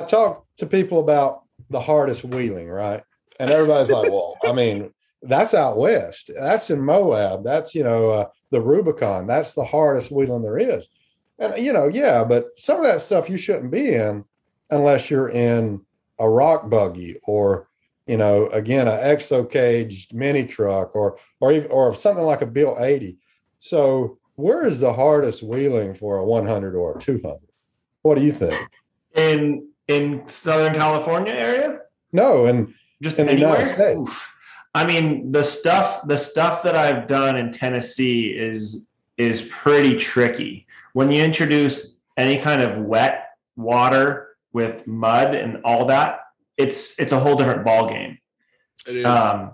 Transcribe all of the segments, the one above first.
I talk to people about the hardest wheeling, right? And everybody's like, well, I mean, that's out west. That's in Moab. That's, you know, uh, the Rubicon. That's the hardest wheeling there is. And, you know, yeah, but some of that stuff you shouldn't be in unless you're in a rock buggy or, you know, again, an exo caged mini truck or, or, even, or something like a Bill 80. So, where is the hardest wheeling for a 100 or a 200? What do you think? In in Southern California area? No, and just in anywhere. the United Oof. I mean, the stuff the stuff that I've done in Tennessee is is pretty tricky. When you introduce any kind of wet water with mud and all that, it's it's a whole different ball game. It is. Um,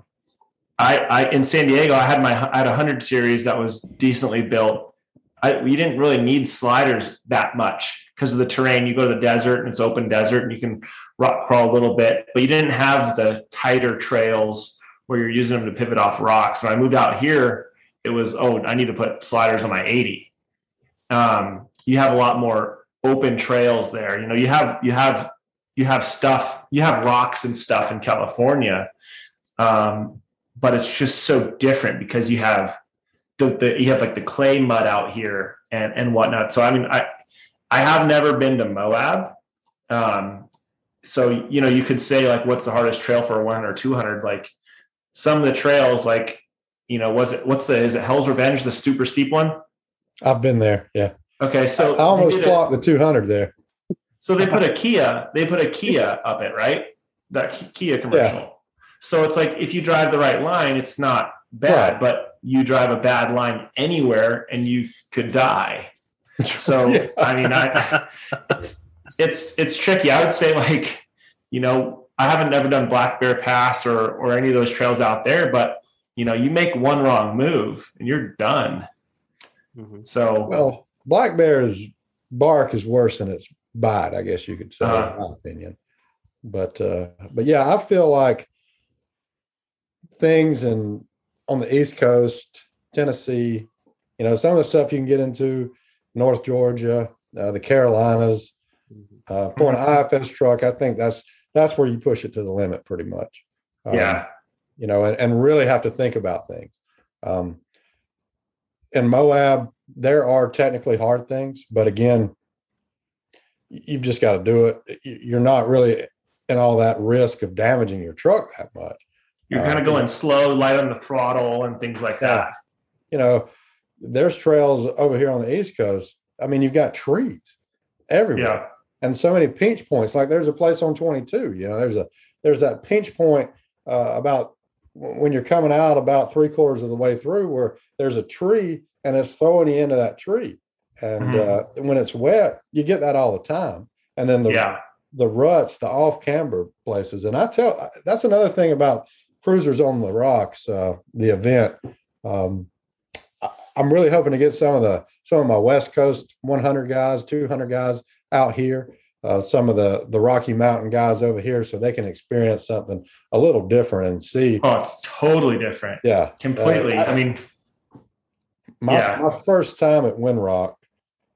I, I in San Diego, I had my I had a hundred series that was decently built. I we didn't really need sliders that much because of the terrain. You go to the desert and it's open desert, and you can rock crawl a little bit, but you didn't have the tighter trails where you're using them to pivot off rocks. When I moved out here, it was oh, I need to put sliders on my 80. Um, you have a lot more open trails there. You know, you have you have you have stuff, you have rocks and stuff in California. Um, but it's just so different because you have the, the you have like the clay mud out here and and whatnot. So I mean, I I have never been to Moab. Um, so you know, you could say like, what's the hardest trail for a 100 or 200? Like some of the trails, like you know, was it what's the is it Hell's Revenge, the super steep one? I've been there. Yeah. Okay, so I almost they did a- flopped the 200 there. so they put a Kia, they put a Kia up it, right? That Kia commercial. So it's like if you drive the right line, it's not bad, Right. but you drive a bad line anywhere and you could die. So Yeah. I mean, I, it's it's it's tricky. I would say like, you know, I haven't never done Black Bear Pass or or any of those trails out there, but you know, you make one wrong move and you're done. Mhm. So Well, black bear's bark is worse than its bite, I guess you could say, Uh-huh. in my opinion. But uh, but yeah, I feel like things in on the East Coast, Tennessee, you know, some of the stuff you can get into North Georgia, uh, the Carolinas, Mhm. uh, for an IFS truck, I think that's that's where you push it to the limit, pretty much. Um, yeah. you know, and, and really have to think about things. Um, in Moab, there are technically hard things, but again, you've just got to do it. You're not really in all that risk of damaging your truck that much. You're Uh, kind of going slow, light on the throttle and things like Yeah. that. You know, there's trails over here on the East Coast. I mean, you've got trees everywhere. Yeah. and so many pinch points. Like there's a place on 22. You know, there's a there's that pinch point uh, about when you're coming out about three quarters of the way through where there's a tree and it's throwing you into that tree. And Mhm. uh, when it's wet, you get that all the time. And then the Yeah. the ruts, the off camber places. And I tell that's another thing about cruisers on the rocks, uh, the event. Um, I'm really hoping to get some of the some of my West Coast 100 guys, 200 guys out here, uh, some of the the Rocky Mountain guys over here, so they can experience something a little different and see. Oh, it's totally different. Yeah, Completely. Uh, I mean, my Yeah. my first time at Windrock,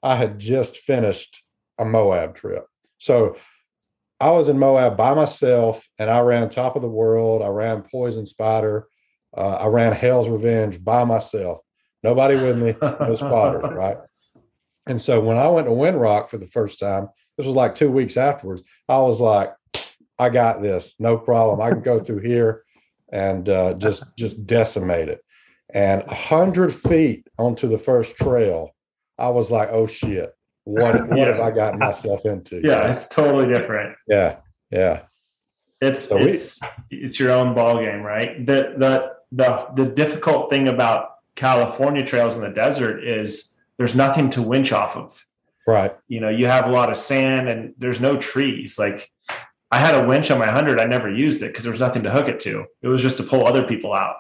I had just finished a Moab trip. So I was in Moab by myself and I ran Top of the World. I ran Poison Spider. Uh, I ran Hell's Revenge by myself. Nobody with me, no spotter, right? And so when I went to Windrock for the first time, this was like two weeks afterwards, I was like, I got this, no problem. I can go through here and uh, just just decimate it. And a hundred feet onto the first trail, I was like, oh shit, what what have I gotten myself into? yeah, it's totally different. yeah, yeah. It's So we- it's it's your own ball game, right? The the the the difficult thing about California trails in the desert is there's nothing to winch off of. Right. You know, you have a lot of sand and there's no trees. Like I had a winch on my hundred, I never used it because there was nothing to hook it to. It was just to pull other people out.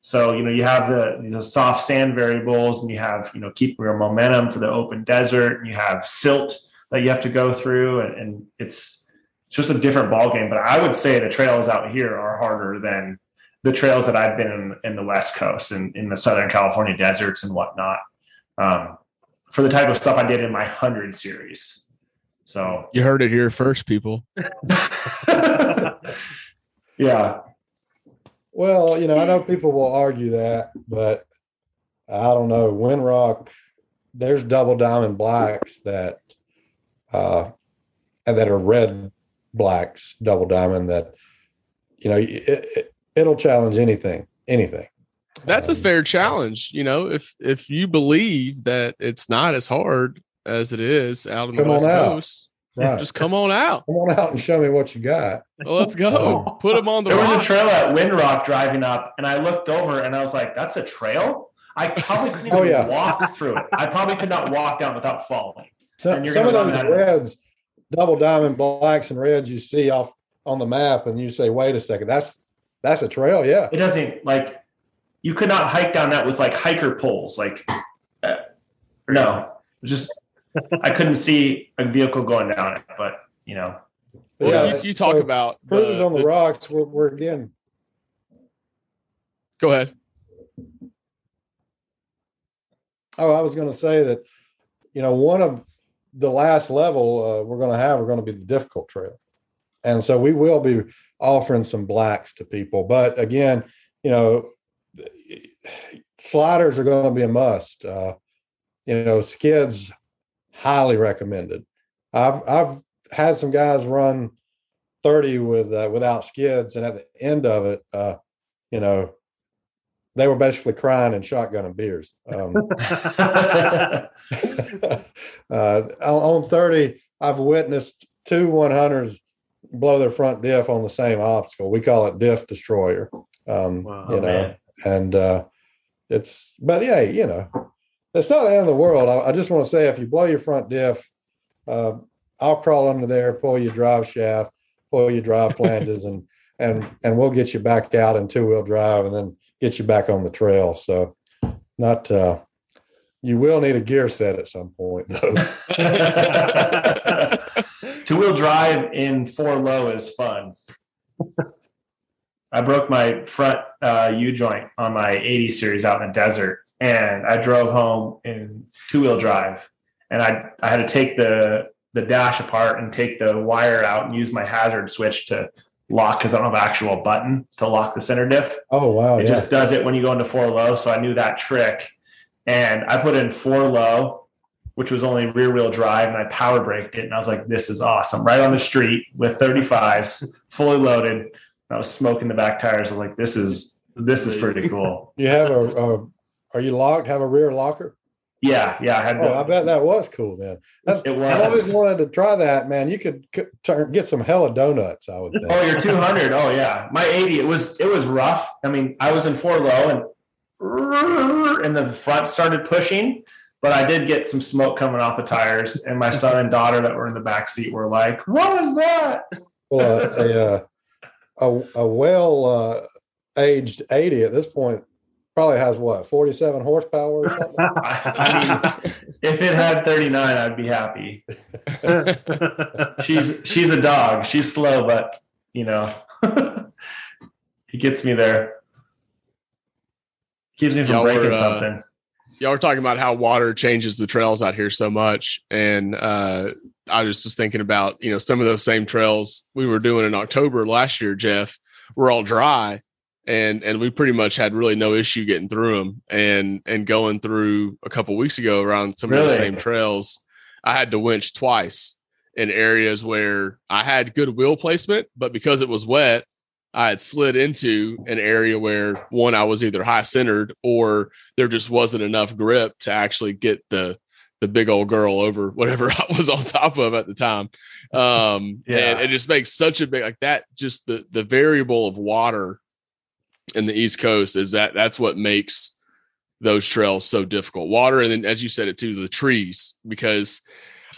So you know, you have the the soft sand variables, and you have you know keep your momentum for the open desert, and you have silt that you have to go through, and, and it's it's just a different ball game. But I would say the trails out here are harder than the trails that I've been in, in the West Coast and in the Southern California deserts and whatnot. Um, for the type of stuff I did in my hundred series, So You heard it here first, people. yeah. Well, you know, I know people will argue that, but I don't know. Windrock, there's double diamond blacks that uh and that are red blacks, double diamond that you know it, it it'll challenge anything, anything. That's a Um, fair challenge. You know, if if you believe that it's not as hard as it is out on the Come on West. Coast, Right. just come on out. Come on out and show me what you got. Well, let's go. Put them on the There was a rock. trail at Windrock driving up, and I looked over and I was like, "That's a trail." I probably couldn't Oh, even yeah. walk through it. I probably could not walk down without falling. Some, And you're some of gonna those that- reds, double diamond blacks and reds you see off on the map, and you say, "Wait a second, that's that's a trail." Yeah, It doesn't like you could not hike down that with like hiker poles. Like, uh, no, just I couldn't see a vehicle going down it. But you know, Well, yeah. you, you talk so about cruises the- on the the- rocks. We're, we're again Go ahead. Oh, I was going to say that, you know, one of the last level uh, we're going to have, we're going to be the difficult trail. And so we will be offering some blacks to people. But again, you know, sliders are going to be a must. Uh, you know, skids highly recommended. I've, I've had some guys run 30 with, uh, without skids. And at the end of it, uh, you know, they were basically crying and shotgunning beers. Um, uh, on on 30, I've witnessed two 100s blow their front diff on the same obstacle. We call it diff destroyer. Um, Wow. you Oh, know, man. and uh, it's, but yeah, you know, it's not the end of the world. I, I just want to say if you blow your front diff, uh, I'll crawl under there, pull your drive shaft, pull your drive flanges, and and and we'll get you back out in two wheel drive, and then get you back on the trail. So, not uh, you will need a gear set at some point, though. Two wheel drive in four low is fun. I broke my front uh, U joint on my 80 series out in the desert, and I drove home in two wheel drive, and I I had to take the the dash apart and take the wire out and use my hazard switch to lock because I don't have an actual button to lock the center diff. Oh wow, It yeah. just does it when you go into four low. So I knew that trick. And I put in four low, which was only rear wheel drive, and I power braked it. And I was like, this is awesome. Right on the street with 35s, fully loaded. I was smoking the back tires. I was like, this is this is pretty cool. You have a, a are you locked? Have a rear locker? Yeah, yeah. I had Oh, I bet that was cool then. That's It was. I've always wanted to try that, man. You could c- turn get some hella donuts, I would oh, think. Oh, your 200. Oh, yeah. My 80. It was it was rough. I mean, I was in four low and and the front started pushing, but I did get some smoke coming off the tires. And my son and daughter that were in the back seat were like, "What was that?" Well, a, a, uh, a, a well uh, aged 80 at this point probably has what 47 horsepower or something. I, I mean, if it had 39, I'd be happy. She's she's a dog. She's slow, but you know, he gets me there. Keeps me from Y'all were, breaking uh. Y'all were talking about how water changes the trails out here so much. And uh, I just was thinking about, you know, some of those same trails we were doing in October last year, Jeff, were all dry. And and we pretty much had really no issue getting through them. And and going through a couple weeks ago around some of Really? the same trails, I had to winch twice in areas where I had good wheel placement, but because it was wet, I had slid into an area where one I was either high centered or there just wasn't enough grip to actually get the the big old girl over whatever I was on top of at the time. Um Yeah. and it just makes such a big like that just the the variable of water in the East Coast is that that's what makes those trails so difficult. Water and then as you said it too, the trees because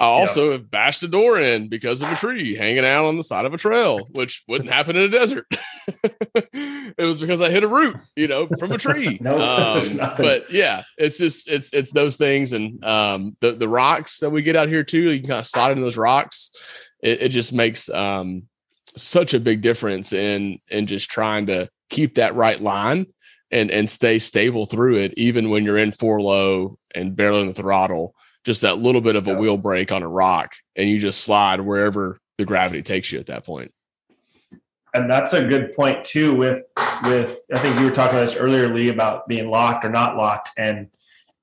I also have bashed the door in because of a tree hanging out on the side of a trail, which wouldn't happen in a desert. it was because I hit a root, you know, from a tree. No, Um, but yeah, it's just it's it's those things and um the the rocks that we get out here too. You can kind of slide into those rocks. It, it just makes um such a big difference in in just trying to keep that right line and and stay stable through it, even when you're in four low and barely in the throttle. Just that little bit of a Yeah. wheel break on a rock, and you just slide wherever the gravity takes you at that point. and that's a good point too with with i think you were talking about this earlier lee about being locked or not locked and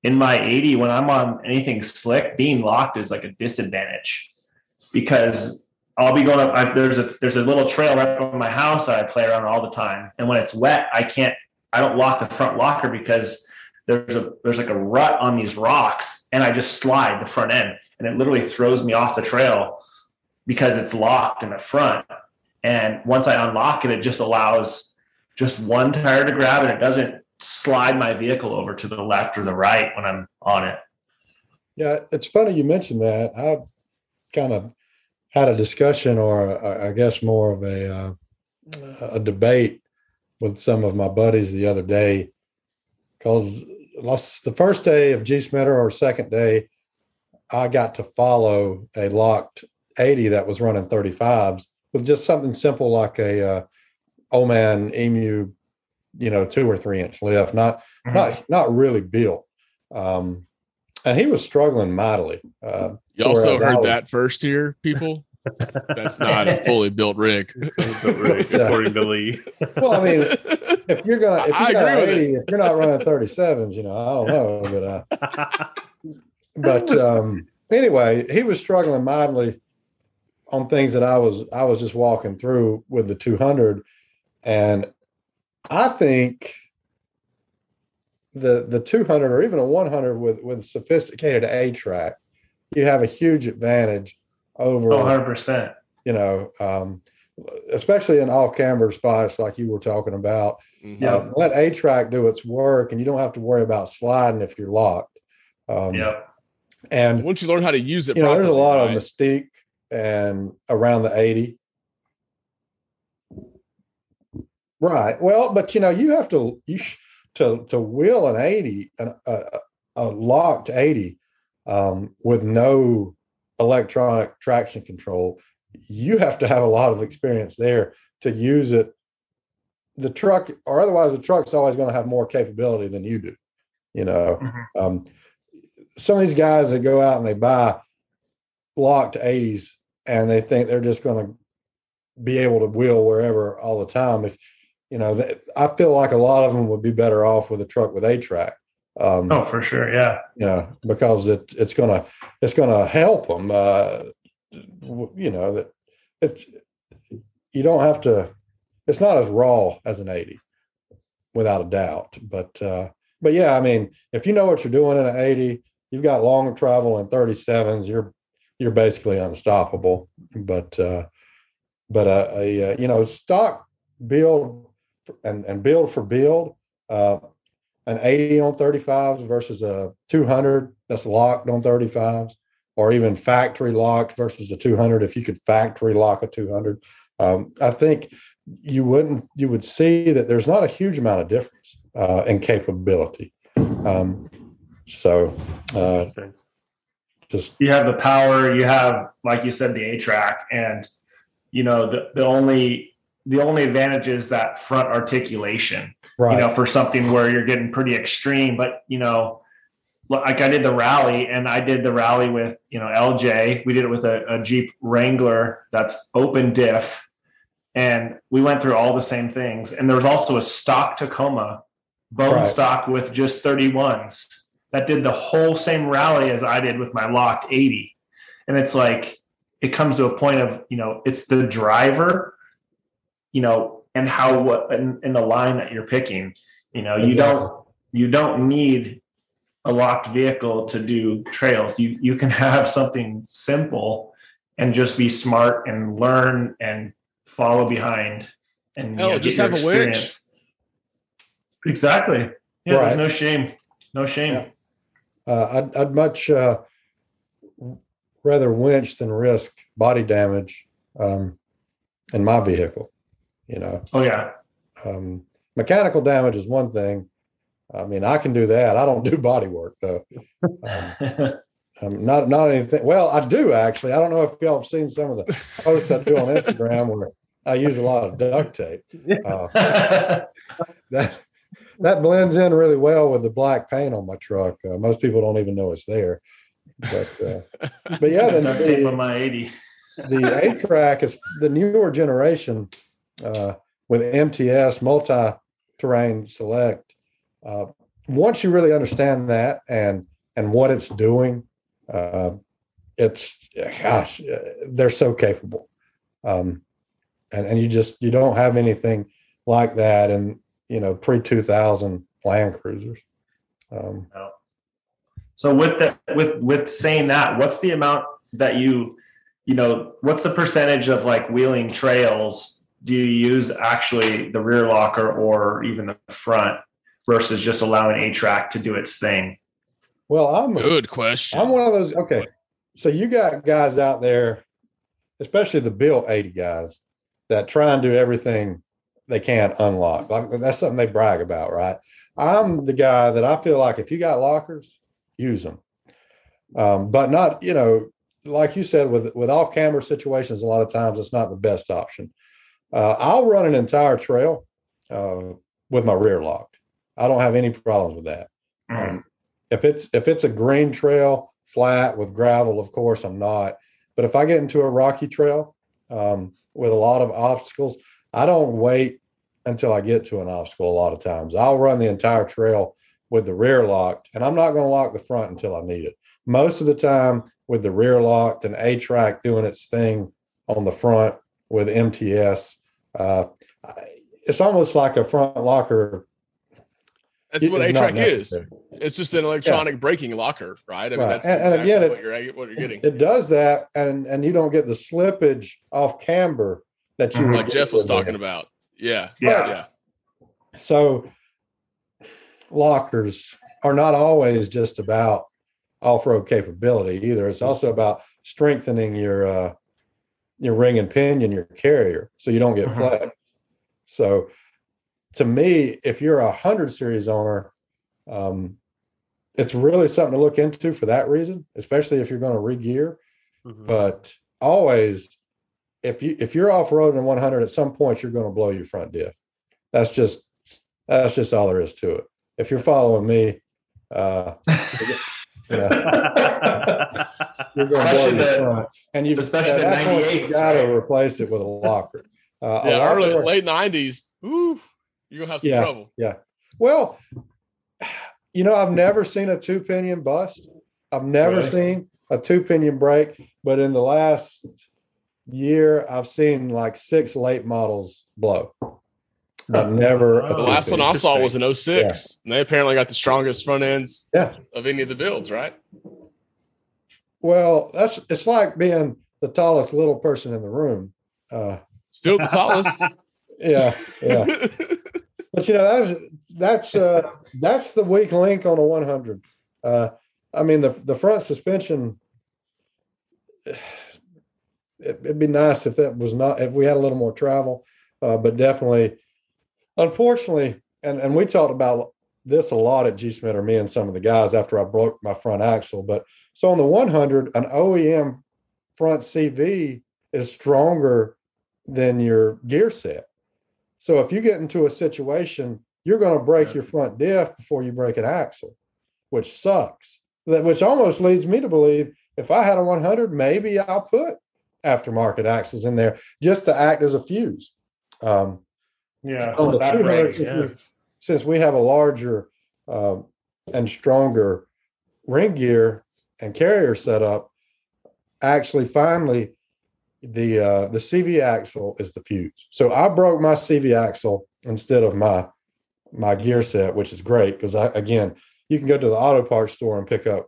in my 80 when i'm on anything slick being locked is like a disadvantage because i'll be going up I, there's a there's a little trail right from my house that i play around all the time and when it's wet i can't i don't lock the front locker because there's a there's like a rut on these rocks and i just slide the front end and it literally throws me off the trail because it's locked in the front and once I unlock it, it just allows just one tire to grab and it doesn't slide my vehicle over to the left or the right when I'm on it. Yeah, it's funny you mentioned that. I kind of had a discussion, or I guess more of a uh, a debate with some of my buddies the other day, because the first day of G Smitter or second day, I got to follow a locked 80 that was running 35s with just something simple like a uh, Old Man Emu, you know, two or three inch lift, not Mhm. not not really built. Um, and he was struggling mightily. Uh, You also heard that first here, people. That's not a fully built rig. But, according to Lee. well, I mean, if you're gonna, if I you got agree with it. 80, if you're not running 37s, you know, I don't know, but uh, but um, anyway, he was struggling mightily on things that I was I was just walking through with the 200, and I think the the 200 or even a 100 with with sophisticated A-TRAC, you have a huge advantage over Oh, 100%. you know, um, especially in off camber spots like you were talking about. Mhm. Yeah. Uh, let A-TRAC do its work, and you don't have to worry about sliding if you're locked. Um, Yep. And Once you learn how to use it, you know, there's a lot right? of mystique and around the 80. Right. Well, but you know, you have to you sh- to to wheel an 80 an, a, a, a locked 80 um, with no electronic traction control. You have to have a lot of experience there to use it. The truck, or otherwise, the truck's always going to have more capability than you do. You know, Mhm. um, some of these guys that go out and they buy locked 80s and they think they're just going to be able to wheel wherever all the time. If you know, I feel like a lot of them would be better off with a truck with a track. Um, Oh, for sure. Yeah. you know, because it it's gonna it's gonna help them. Uh, you know that it's you don't have to. It's not as raw as an eighty, without a doubt. But uh, but yeah, I mean, if you know what you're doing in an eighty, you've got longer travel in thirty sevens. You're you're basically unstoppable. But uh, but a, a uh, you know stock build and and build for build. Uh, an 80 on 35s versus a 200 that's locked on 35s or even factory locked versus a 200 if you could factory lock a 200 um, i think you wouldn't you would see that there's not a huge amount of difference uh, in capability. Um, so uh, just you have the power you have like you said the A-TRAC and you know the, the only the only advantage is that front articulation right you know for something where you're getting pretty extreme but you know like i did the rally and i did the rally with you know lj we did it with a, a jeep wrangler that's open diff and we went through all the same things and there was also a stock tacoma bone Right. stock with just 31s that did the whole same rally as I did with my locked 80. And it's like it comes to a point of, you know, it's the driver, you know, and how what in, in the line that you're picking. You know, you don't you don't need a locked vehicle to do trails. You you can have something simple and just be smart and learn and follow behind and you know, just get your have a winch. experience. Exactly. Yeah, Right. there's no shame. No shame. Yeah. Uh, I'd, I'd much uh, rather winch than risk body damage um, in my vehicle. You know, Oh yeah. um, mechanical damage is one thing. I mean, I can do that. I don't do body work though. Um, um, not not anything. Well, I do actually. I don't know if y'all have seen some of the posts I do on Instagram where I use a lot of duct tape. Uh, that that blends in really well with the black paint on my truck. Uh, most people don't even know it's there. But uh, but yeah, then duct tape the, on my 80. the A-TRAC is the newer generation uh, with MTS multi terrain select. Uh, once you really understand that and and what it's doing, uh, it's gosh, they're so capable. Um, and and you just you don't have anything like that in you know pre two thousand Land Cruisers. Um, So with that, with with saying that, what's the amount that you, you know, what's the percentage of like wheeling trails do you use actually the rear locker or even the front versus just allowing A-TRAC to do its thing? well, I'm a, Good question. I'm one of those. Okay, so you got guys out there, especially the built eighty guys, that try and do everything they can unlock. Like that's something they brag about, right? I'm the guy that I feel like if you got lockers, use them, um, but not you know, like you said with with off camber situations. A lot of times it's not the best option. Uh, I'll run an entire trail uh, with my rear locked. I don't have any problems with that. Um, if it's if it's a green trail flat with gravel, of course I'm not. But if I get into a rocky trail um, with a lot of obstacles, I don't wait until I get to an obstacle. A lot of times, I'll run the entire trail with the rear locked, and I'm not going to lock the front until I need it. Most of the time, with the rear locked and A-TRAC doing its thing on the front with MTS, uh, it's almost like a front locker. That's what A-TRAC is. It's just an electronic braking locker, right? I mean, Right. that's And- and exactly again, it- what you're what you're getting. It does that, and and you don't get the slippage off camber that you Mhm. like Jeff was with the- talking about. Yeah. Yeah. Yeah. So lockers are not always just about off-road capability either. It's also about strengthening your uh, your ring and pinion, your carrier, so you don't get Mhm. flex. So to me, if you're a hundred series owner, um, it's really something to look into for that reason, especially if you're going to regear. Mhm. But always, if you if you're off roading 100, at some point you're going to blow your front diff. That's just that's just all there is to it. If you're following me, uh, you know, you're going Especially the- front, and you've especially at the that point, 98s, you've got to right? replace it with a locker. Uh, a Yeah. locker- Early late nineties. Ooh, you're gonna have some Yeah. trouble. Yeah. Well, you know, I've never seen a two pinion bust. I've never Really? seen a two pinion break, but in the last year, I've seen like six late models blow, but never. a The The last one I saw was an 06, and they apparently got the strongest front ends Yeah. of any of the builds, right? Well, that's it's like being the tallest little person in the room. Uh, Still the tallest. yeah, yeah. but you know that's that's uh, that's the weak link on a 100. Uh, I mean the the front suspension. It, it'd be nice if that was not if we had a little more travel, uh, but definitely, unfortunately, and and we talked about this a lot at G Smitter me and some of the guys after I broke my front axle. But so on the 100, an OEM front CV is stronger than your gear set. So if you get into a situation, you're going to break Yeah. your front diff before you break an axle, which sucks. That which almost leads me to believe if I had a 100, maybe I'll put aftermarket axles in there just to act as a fuse. Um, yeah. that 200, since, yeah. we, since we have a larger um, and stronger ring gear and carrier setup, actually, finally, the uh, the CV axle is the fuse. So I broke my CV axle instead of my my gear set, which is great because I again you can go to the auto parts store and pick up,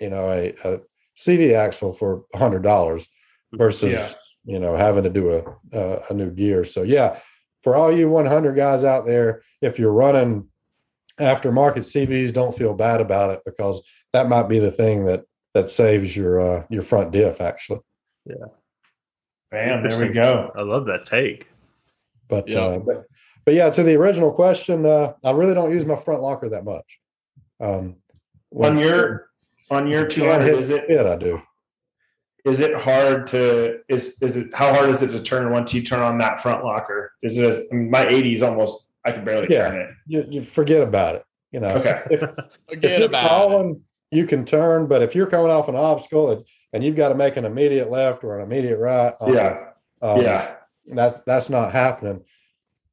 you know, a, a CV axle for a hundred dollars versus Yeah. you know having to do a, a a new gear. So yeah, for all you 100 guys out there, if you're running aftermarket CVs, don't feel bad about it because that might be the thing that that saves your uh, your front diff actually. Yeah. Bam, there we go. I love that take. But Yeah. uh, but but yeah, to the original question, uh, I really don't use my front locker that much. Um, On your on your when 200, hit is it spit, I do. Is it hard to is is it how hard is it to turn once you turn on that front locker? Is it as, I mean, my 80 is almost I can barely Yeah. turn it. You, you forget about it. You know, Okay. if, if Forget you're about it. you can turn, but if you're coming off an obstacle and, and you've got to make an immediate left or an immediate right, um, Yeah. um, yeah. that that's not happening.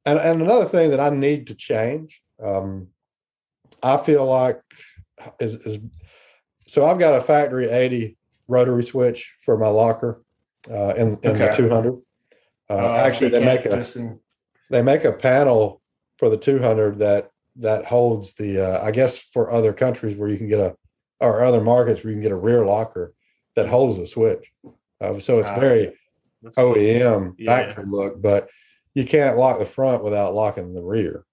And and another thing that I need to change, um, I feel like is is so I've got a factory 80 rotary switch for my locker uh, in in the 200. Uh, Uh, actually, they make a listen- they make a panel for the 200 that that holds the uh, I guess for other countries where you can get a or other markets where you can get a rear locker that holds the switch. Uh, so it's Ah. very OEM Yeah. factory look, but you can't lock the front without locking the rear.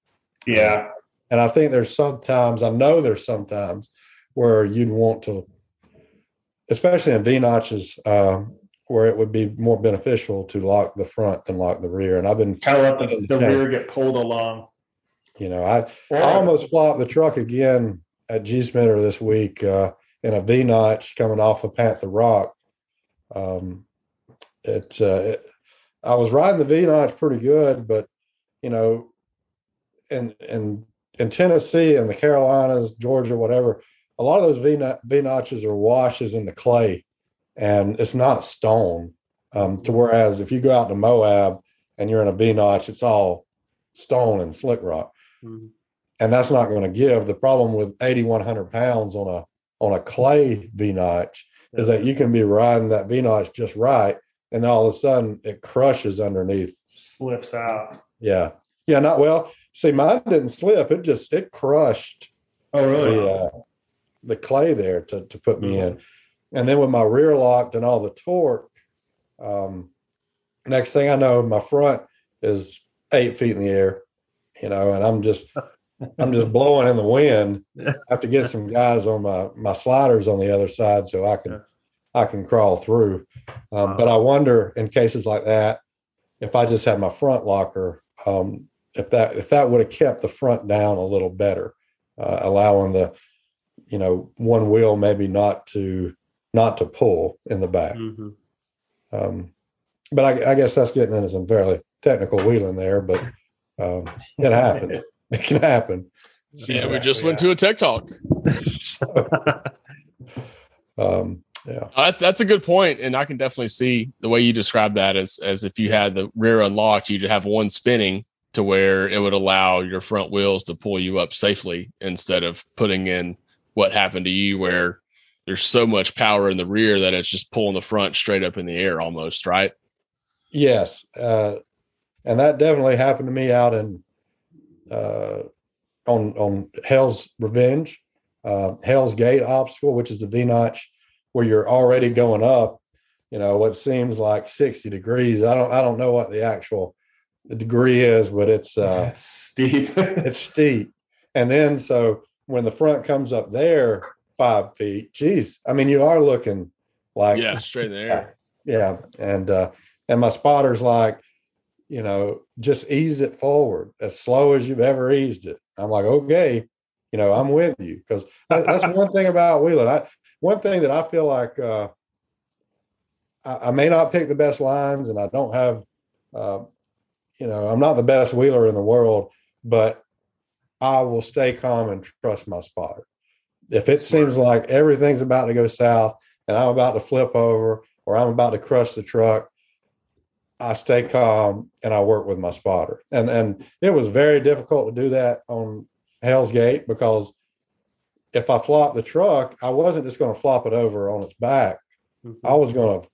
Yeah. And I think there's sometimes I know there's sometimes where you'd want to, especially in V notches, um, where it would be more beneficial to lock the front than lock the rear. And I've been, Kind of let the, the rear get pulled along. you know, I Or, I almost flopped the truck again at G Smitter this week uh, in a V notch coming off of Panther Rock. Um, it, uh, it, I was riding the V notch pretty good, but you know, in in in Tennessee and the Carolinas, Georgia, whatever, a lot of those V V notches are washes in the clay, and it's not stone. Um, to whereas if you go out to Moab and you're in a V notch, it's all stone and slick rock and that's not going to give. The problem with 8,100 pounds on a on a clay V notch is that you can be riding that V notch just right, and all of a sudden it crushes underneath. slips out. Yeah, yeah, not well. See, mine didn't slip; it just it crushed Oh, really? Yeah, the clay there to to put me in, and then with my rear locked and all the torque, um, next thing I know, my front is eight feet in the air, you know, and I'm just I'm just blowing in the wind. I have to get some guys on my my sliders on the other side so I can. I can crawl through. Um, But I wonder in cases like that, if I just had my front locker, um, if that if that would have kept the front down a little better, uh, allowing the you know one wheel maybe not to not to pull in the back. Mhm. Um, but I, I guess that's getting into some fairly technical wheeling there, but um, it happened. it can happen. Yeah, we just went to a tech talk. Um, yeah. Uh, that's that's a good point, and I can definitely see the way you describe that as as if you had the rear unlocked, you'd have one spinning to where it would allow your front wheels to pull you up safely instead of putting in what happened to you where there's so much power in the rear that it's just pulling the front straight up in the air almost, right? Yes. Uh, and that definitely happened to me out in uh, on on Hell's Revenge, uh, Hell's Gate obstacle, which is the V notch where you're already going up. You know what seems like sixty degrees. I don't I don't know what the actual degree is, but it's uh, That's steep. it's steep. And then so when the front comes up there five feet, geez, I mean you are looking like yeah, straight in the air. yeah. And uh and my spotter's like, you know, just ease it forward as slow as you've ever eased it. I'm like, okay, you know, I'm with you because that, that's one thing about wheeling. I one thing that I feel like uh I, I may not pick the best lines and I don't have uh, you know, I'm not the best wheeler in the world, but I will stay calm and trust my spotter. If it seems like everything's about to go south and I'm about to flip over or I'm about to crush the truck, I stay calm and I work with my spotter. And and it was very difficult to do that on Hell's Gate because if I flop the truck, I wasn't just going to flop it over on its back. I was going to,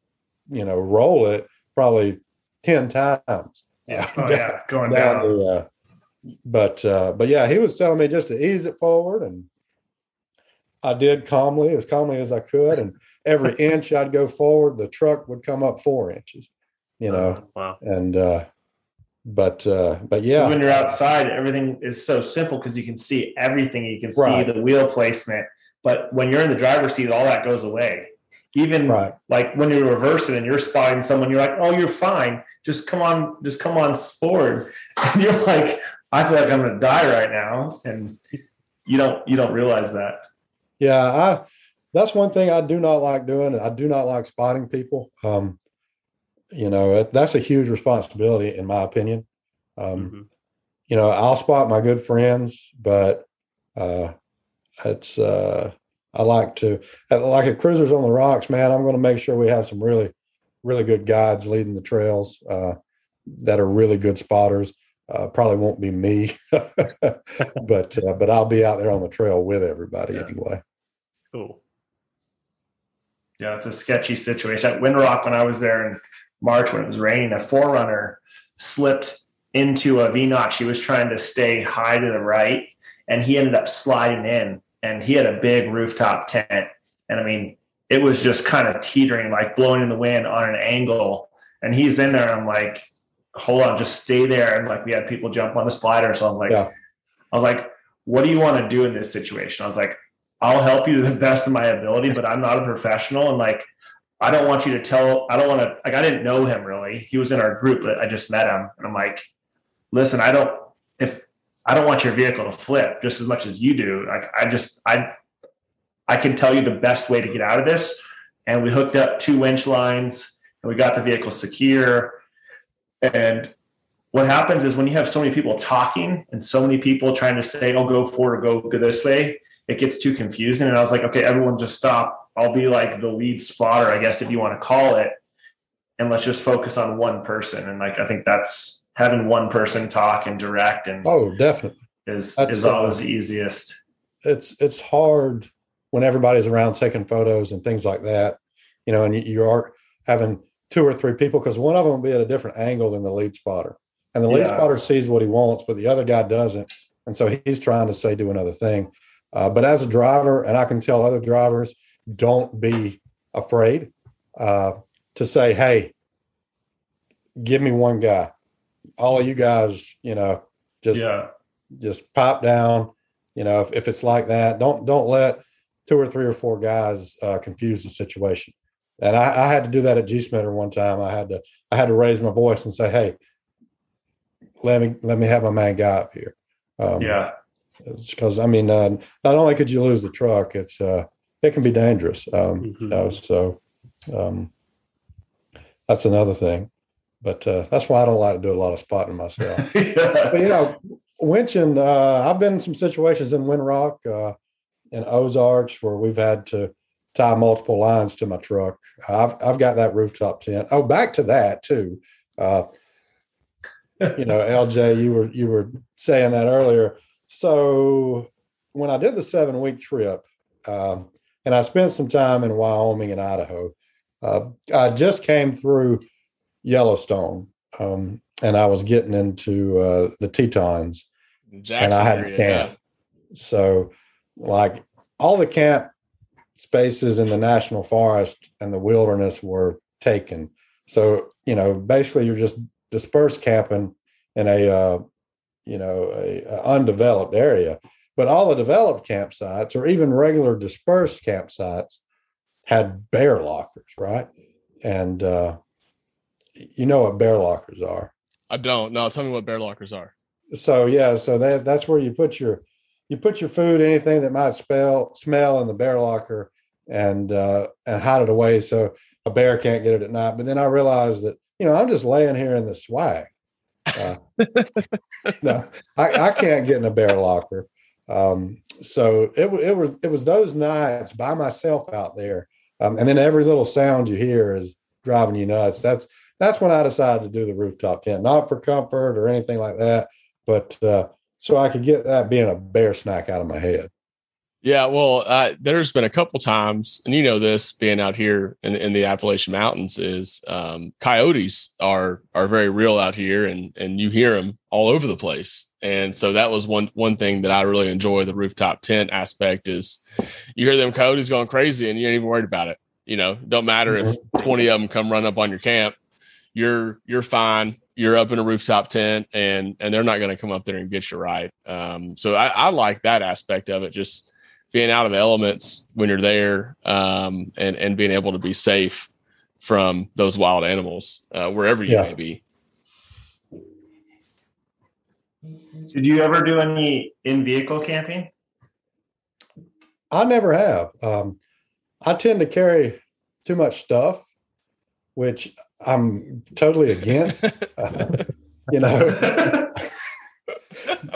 you know, roll it probably 10 times. yeah. down- Oh, yeah. Going down down. the, uh, but uh, but yeah, he was telling me just to ease it forward, and I did calmly, as calmly as I could, and every inch I'd go forward, the truck would come up four inches, you know, Oh, wow. and uh, but uh, but yeah, when you're outside, everything is so simple because you can see everything. You can see Right. the wheel placement. But when you're in the driver's seat, all that goes away. Even right, like when you're reversing and you're spotting someone, you're like, "Oh, you're fine. Just come on, just come on forward." And you're like, "I feel like I'm going to die right now," and you don't you don't realize that. yeah. I that's one thing I do not like doing. I do not like spotting people. Um, you know, that's a huge responsibility, in my opinion. Um, Mhm. you know, I'll spot my good friends, but uh, it's uh, I like to, like at Cruisers on the Rocks, man, I'm going to make sure we have some really, really good guides leading the trails uh, that are really good spotters. Uh, probably won't be me, but uh, but I'll be out there on the trail with everybody yeah. anyway. Cool. Yeah, it's a sketchy situation. At Windrock, when I was there in March when it was raining, a 4Runner slipped into a V notch. He was trying to stay high to the right, and he ended up sliding in. And he had a big rooftop tent, and I mean, it was just kind of teetering, like blowing in the wind on an angle. And he's in there, and I'm like, "Hold on, just stay there." And like, we had people jump on the slider, so I was like, yeah. "I was like, what do you want to do in this situation?" I was like, "I'll help you to the best of my ability, but I'm not a professional, and like, I don't want you to tell. I don't want to like. I didn't know him really. He was in our group, but I just met him, and I'm like, listen, I don't if I don't want your vehicle to flip just as much as you do. Like I just I I can tell you the best way to get out of this. And we hooked up two winch lines and we got the vehicle secure. And what happens is when you have so many people talking and so many people trying to say, "Oh, go forward, go go this way," it gets too confusing. And I was like, "Okay, everyone, just stop. I'll be like the lead spotter, I guess, if you want to call it, and let's just focus on one person." And like, I think that's having one person talk and direct and oh definitely is That's is always the easiest it's it's hard when everybody's around taking photos and things like that you know and you, you are having two or three people because one of them will be at a different angle than the lead spotter and the lead spotter sees what he wants but the other guy doesn't and so he's trying to say do another thing uh, but as a driver and i can tell other drivers don't be afraid uh, to say hey give me one guy all of you guys, you know, just yeah. just pop down. You know, if, if it's like that, don't don't let two or three or four guys uh, confuse the situation. And I, I, had to do that at G Smitter one time. I had to I had to raise my voice and say, "Hey, let me let me have my man guy up here." Um, yeah, because I mean, uh, not only could you lose the truck, it's uh, it can be dangerous. Um, mm-hmm. You know, so um, that's another thing. But uh, that's why I don't like to do a lot of spotting myself. yeah. But you know, winching, uh, I've been in some situations in Windrock uh, in Ozarks where we've had to tie multiple lines to my truck. I've I've got that rooftop tent. Oh, back to that too. Uh, you know, LJ, you were you were saying that earlier. So when I did the seven week trip, um, and I spent some time in Wyoming and Idaho, uh, I just came through Yellowstone, um, and I was getting into uh, the Tetons, Jackson and I had area, camp. Yeah. So, like all the camp spaces in the national forest and the wilderness were taken. So, you know, basically, you're just dispersed camping in a uh, you know a, a undeveloped area. But all the developed campsites, or even regular dispersed campsites, had bear lockers, right? And uh, you know what bear lockers are. I don't. No, tell me what bear lockers are. So yeah, so that that's where you put your you put your food, anything that might smell smell in the bear locker, and uh, and hide it away so a bear can't get it at night. But then I realized that you know I'm just laying here in the swag. Uh, no, I, I can't get in a bear locker. Um, so it it was it was those nights by myself out there, um, and then every little sound you hear is driving you nuts. That's that's when I decided to do the rooftop tent, not for comfort or anything like that, but uh, so I could get that being a bear snack out of my head. Yeah, well, uh, there's been a couple times, and you know this being out here in, in the Appalachian Mountains is um, coyotes are are very real out here, and and you hear them all over the place. And so that was one one thing that I really enjoy the rooftop tent aspect is you hear them coyotes going crazy, and you ain't even worried about it. You know, don't matter if mm-hmm. 20 of them come run up on your camp you're you're fine. You're up in a rooftop tent, and and they're not going to come up there and get you right. Um, so I, I, like that aspect of it, just being out of the elements when you're there, um, and and being able to be safe from those wild animals uh, wherever you yeah. may be. Did you ever do any in vehicle camping? I never have. Um, I tend to carry too much stuff which I'm totally against. Uh, you know,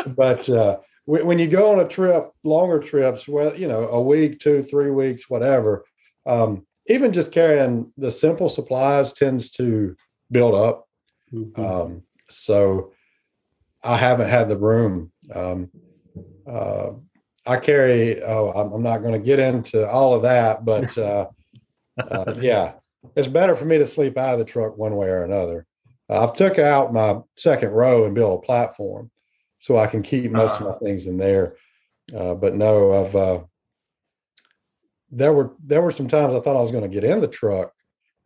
but uh, when you go on a trip, longer trips, well, you know, a week, two, three weeks, whatever, um, even just carrying the simple supplies tends to build up. Mhm. Um, so I haven't had the room. Um, uh, I carry, oh, I'm, I'm not going to get into all of that, but uh, uh, yeah, it's better for me to sleep out of the truck one way or another. Uh, I've took out my second row and built a platform so I can keep most of my things in there. Uh, but no, I've uh, there were there were some times I thought I was going to get in the truck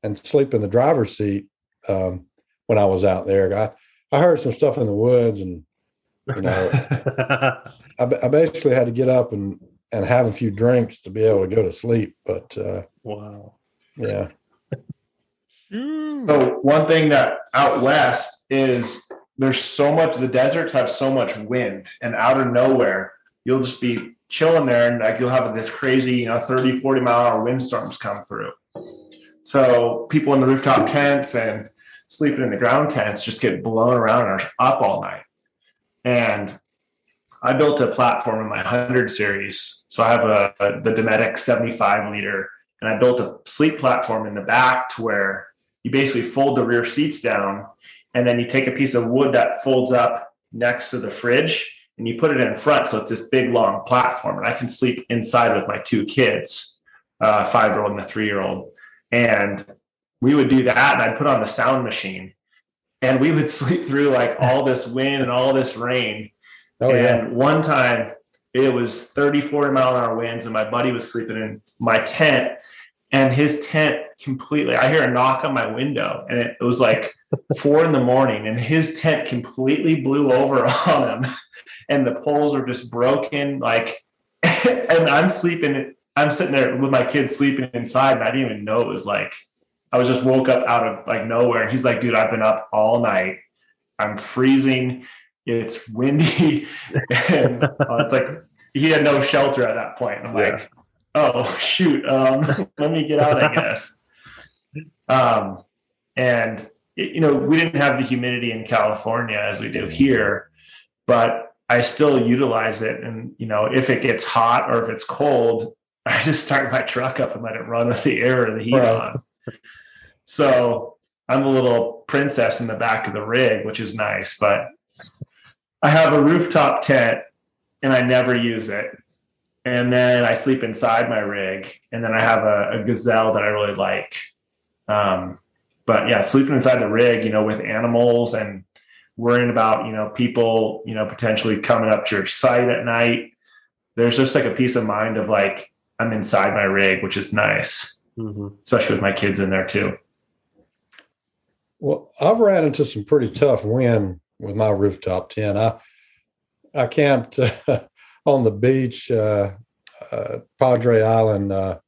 and sleep in the driver's seat um, when I was out there. I I heard some stuff in the woods, and you know, I, I basically had to get up and and have a few drinks to be able to go to sleep. But uh, wow. yeah, So one thing that out west is there's so much the deserts have so much wind and out of nowhere you'll just be chilling there and like you'll have this crazy you know 30 40 mile hour windstorms come through. So people in the rooftop tents and sleeping in the ground tents just get blown around and are up all night. And i built a platform in my 100 series. So i have a, a the dometic 75 liter and i built a sleep platform in the back to where you basically fold the rear seats down and then you take a piece of wood that folds up next to the fridge and you put it in front so it's this big long platform and i can sleep inside with my two kids uh, a five year old and a three year old and we would do that and i'd put on the sound machine and we would sleep through like all this wind and all this rain. Oh yeah, and one time it was 30, 40 mile an hour winds, and my buddy was sleeping in my tent, and his tent completely, I hear a knock on my window, and it, it was like four in the morning, and his tent completely blew over on him, and the poles were just broken. Like, and I'm sleeping, I'm sitting there with my kids sleeping inside, and I didn't even know it was like, I was just woke up out of like nowhere, and he's like, dude, I've been up all night. I'm freezing it's windy and uh, it's like he had no shelter at that point i'm Yeah. like oh shoot. Um, let me get out i guess. Um, and it- you know we didn't have the humidity in california as we do here but i still utilize it. And you know if it gets hot or if it's cold i just start my truck up and let it run with the air or the heat Right. on. So i'm a little princess in the back of the rig which is nice but I have a rooftop tent and I never use it. And then I sleep inside my rig. And then I have a, a gazelle that I really like. Um, but yeah, sleeping inside the rig, you know, with animals and worrying about, you know, people, you know, potentially coming up to your site at night. There's just like a peace of mind of like, I'm inside my rig, which is nice, Mhm. especially with my kids in there too. Well, I've ran into some pretty tough wind with my rooftop tent. I I camped uh, on the beach, uh, uh, Padre Island, uh,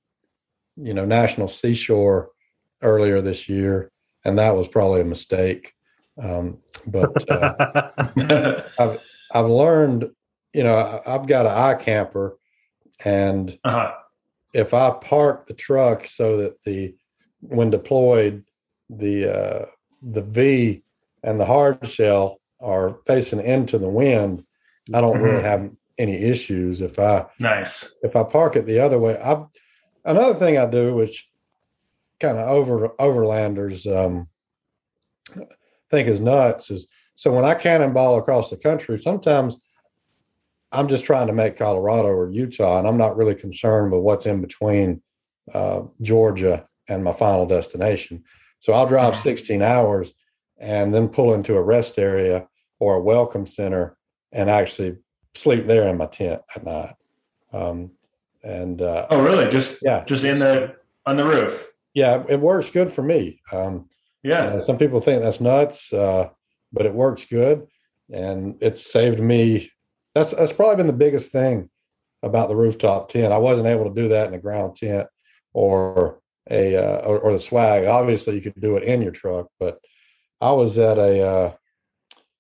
you know, National Seashore earlier this year, and that was probably a mistake. Um, but uh, I've learned, you know, I've got an iKamper, and uh-huh. if I park the truck so that the when deployed, the uh, the V and the hard shell are facing into the wind, I don't really Mhm. have any issues. If I Nice. if I park it the other way, I another thing I do, which kind of over overlanders um, think is nuts, is so when I cannonball across the country, sometimes I'm just trying to make Colorado or Utah, and I'm not really concerned with what's in between uh, Georgia and my final destination. So I'll drive Mhm. 16 hours and then pull into a rest area or a welcome center and actually sleep there in my tent at night. Um, and uh, Oh, really? Just yeah, just in the on the roof. yeah, it works good for me. Um, you Yeah. know, some people think that's nuts, uh, but it works good, and it saved me. That's that's probably been the biggest thing about the rooftop tent. I wasn't able to do that in a ground tent or a uh, or, or the swag. Obviously, you could do it in your truck, but I was at a uh,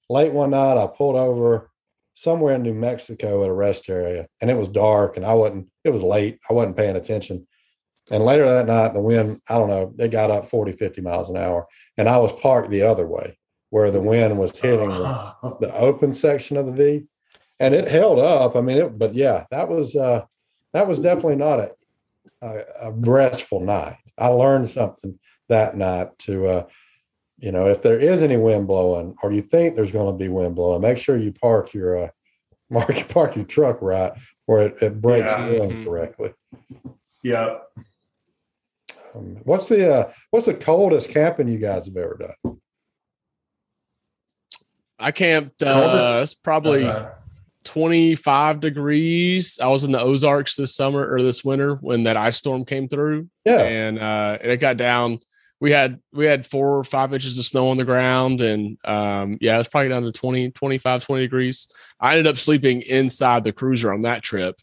late one night. I pulled over somewhere in New Mexico at a rest area, and it was dark, and I wasn't. It was late. I wasn't paying attention. And later that night, the wind, I don't know, they got up 40, 50 miles an hour. And I was parked the other way where the wind was hitting the, the open section of the V. and it held up. I mean, it, but yeah, that was uh, that was definitely not a, a, a restful night. I learned something that night to, uh, you know, if there is any wind blowing or you think there's going to be wind blowing, make sure you park your uh, mark park your truck right where it, it breaks Yeah. in Mhm. correctly. Yeah. Um, what's the uh, what's the coldest camping you guys have ever done? I camped. Coldest? Uh, it's probably Uh, 25 degrees. I was in the Ozarks this summer or this winter when that ice storm came through, Yeah, and uh, and it got down. We had we had four or five inches of snow on the ground, and um, yeah, it was probably down to 20, 25, 20 degrees. I ended up sleeping inside the cruiser on that trip.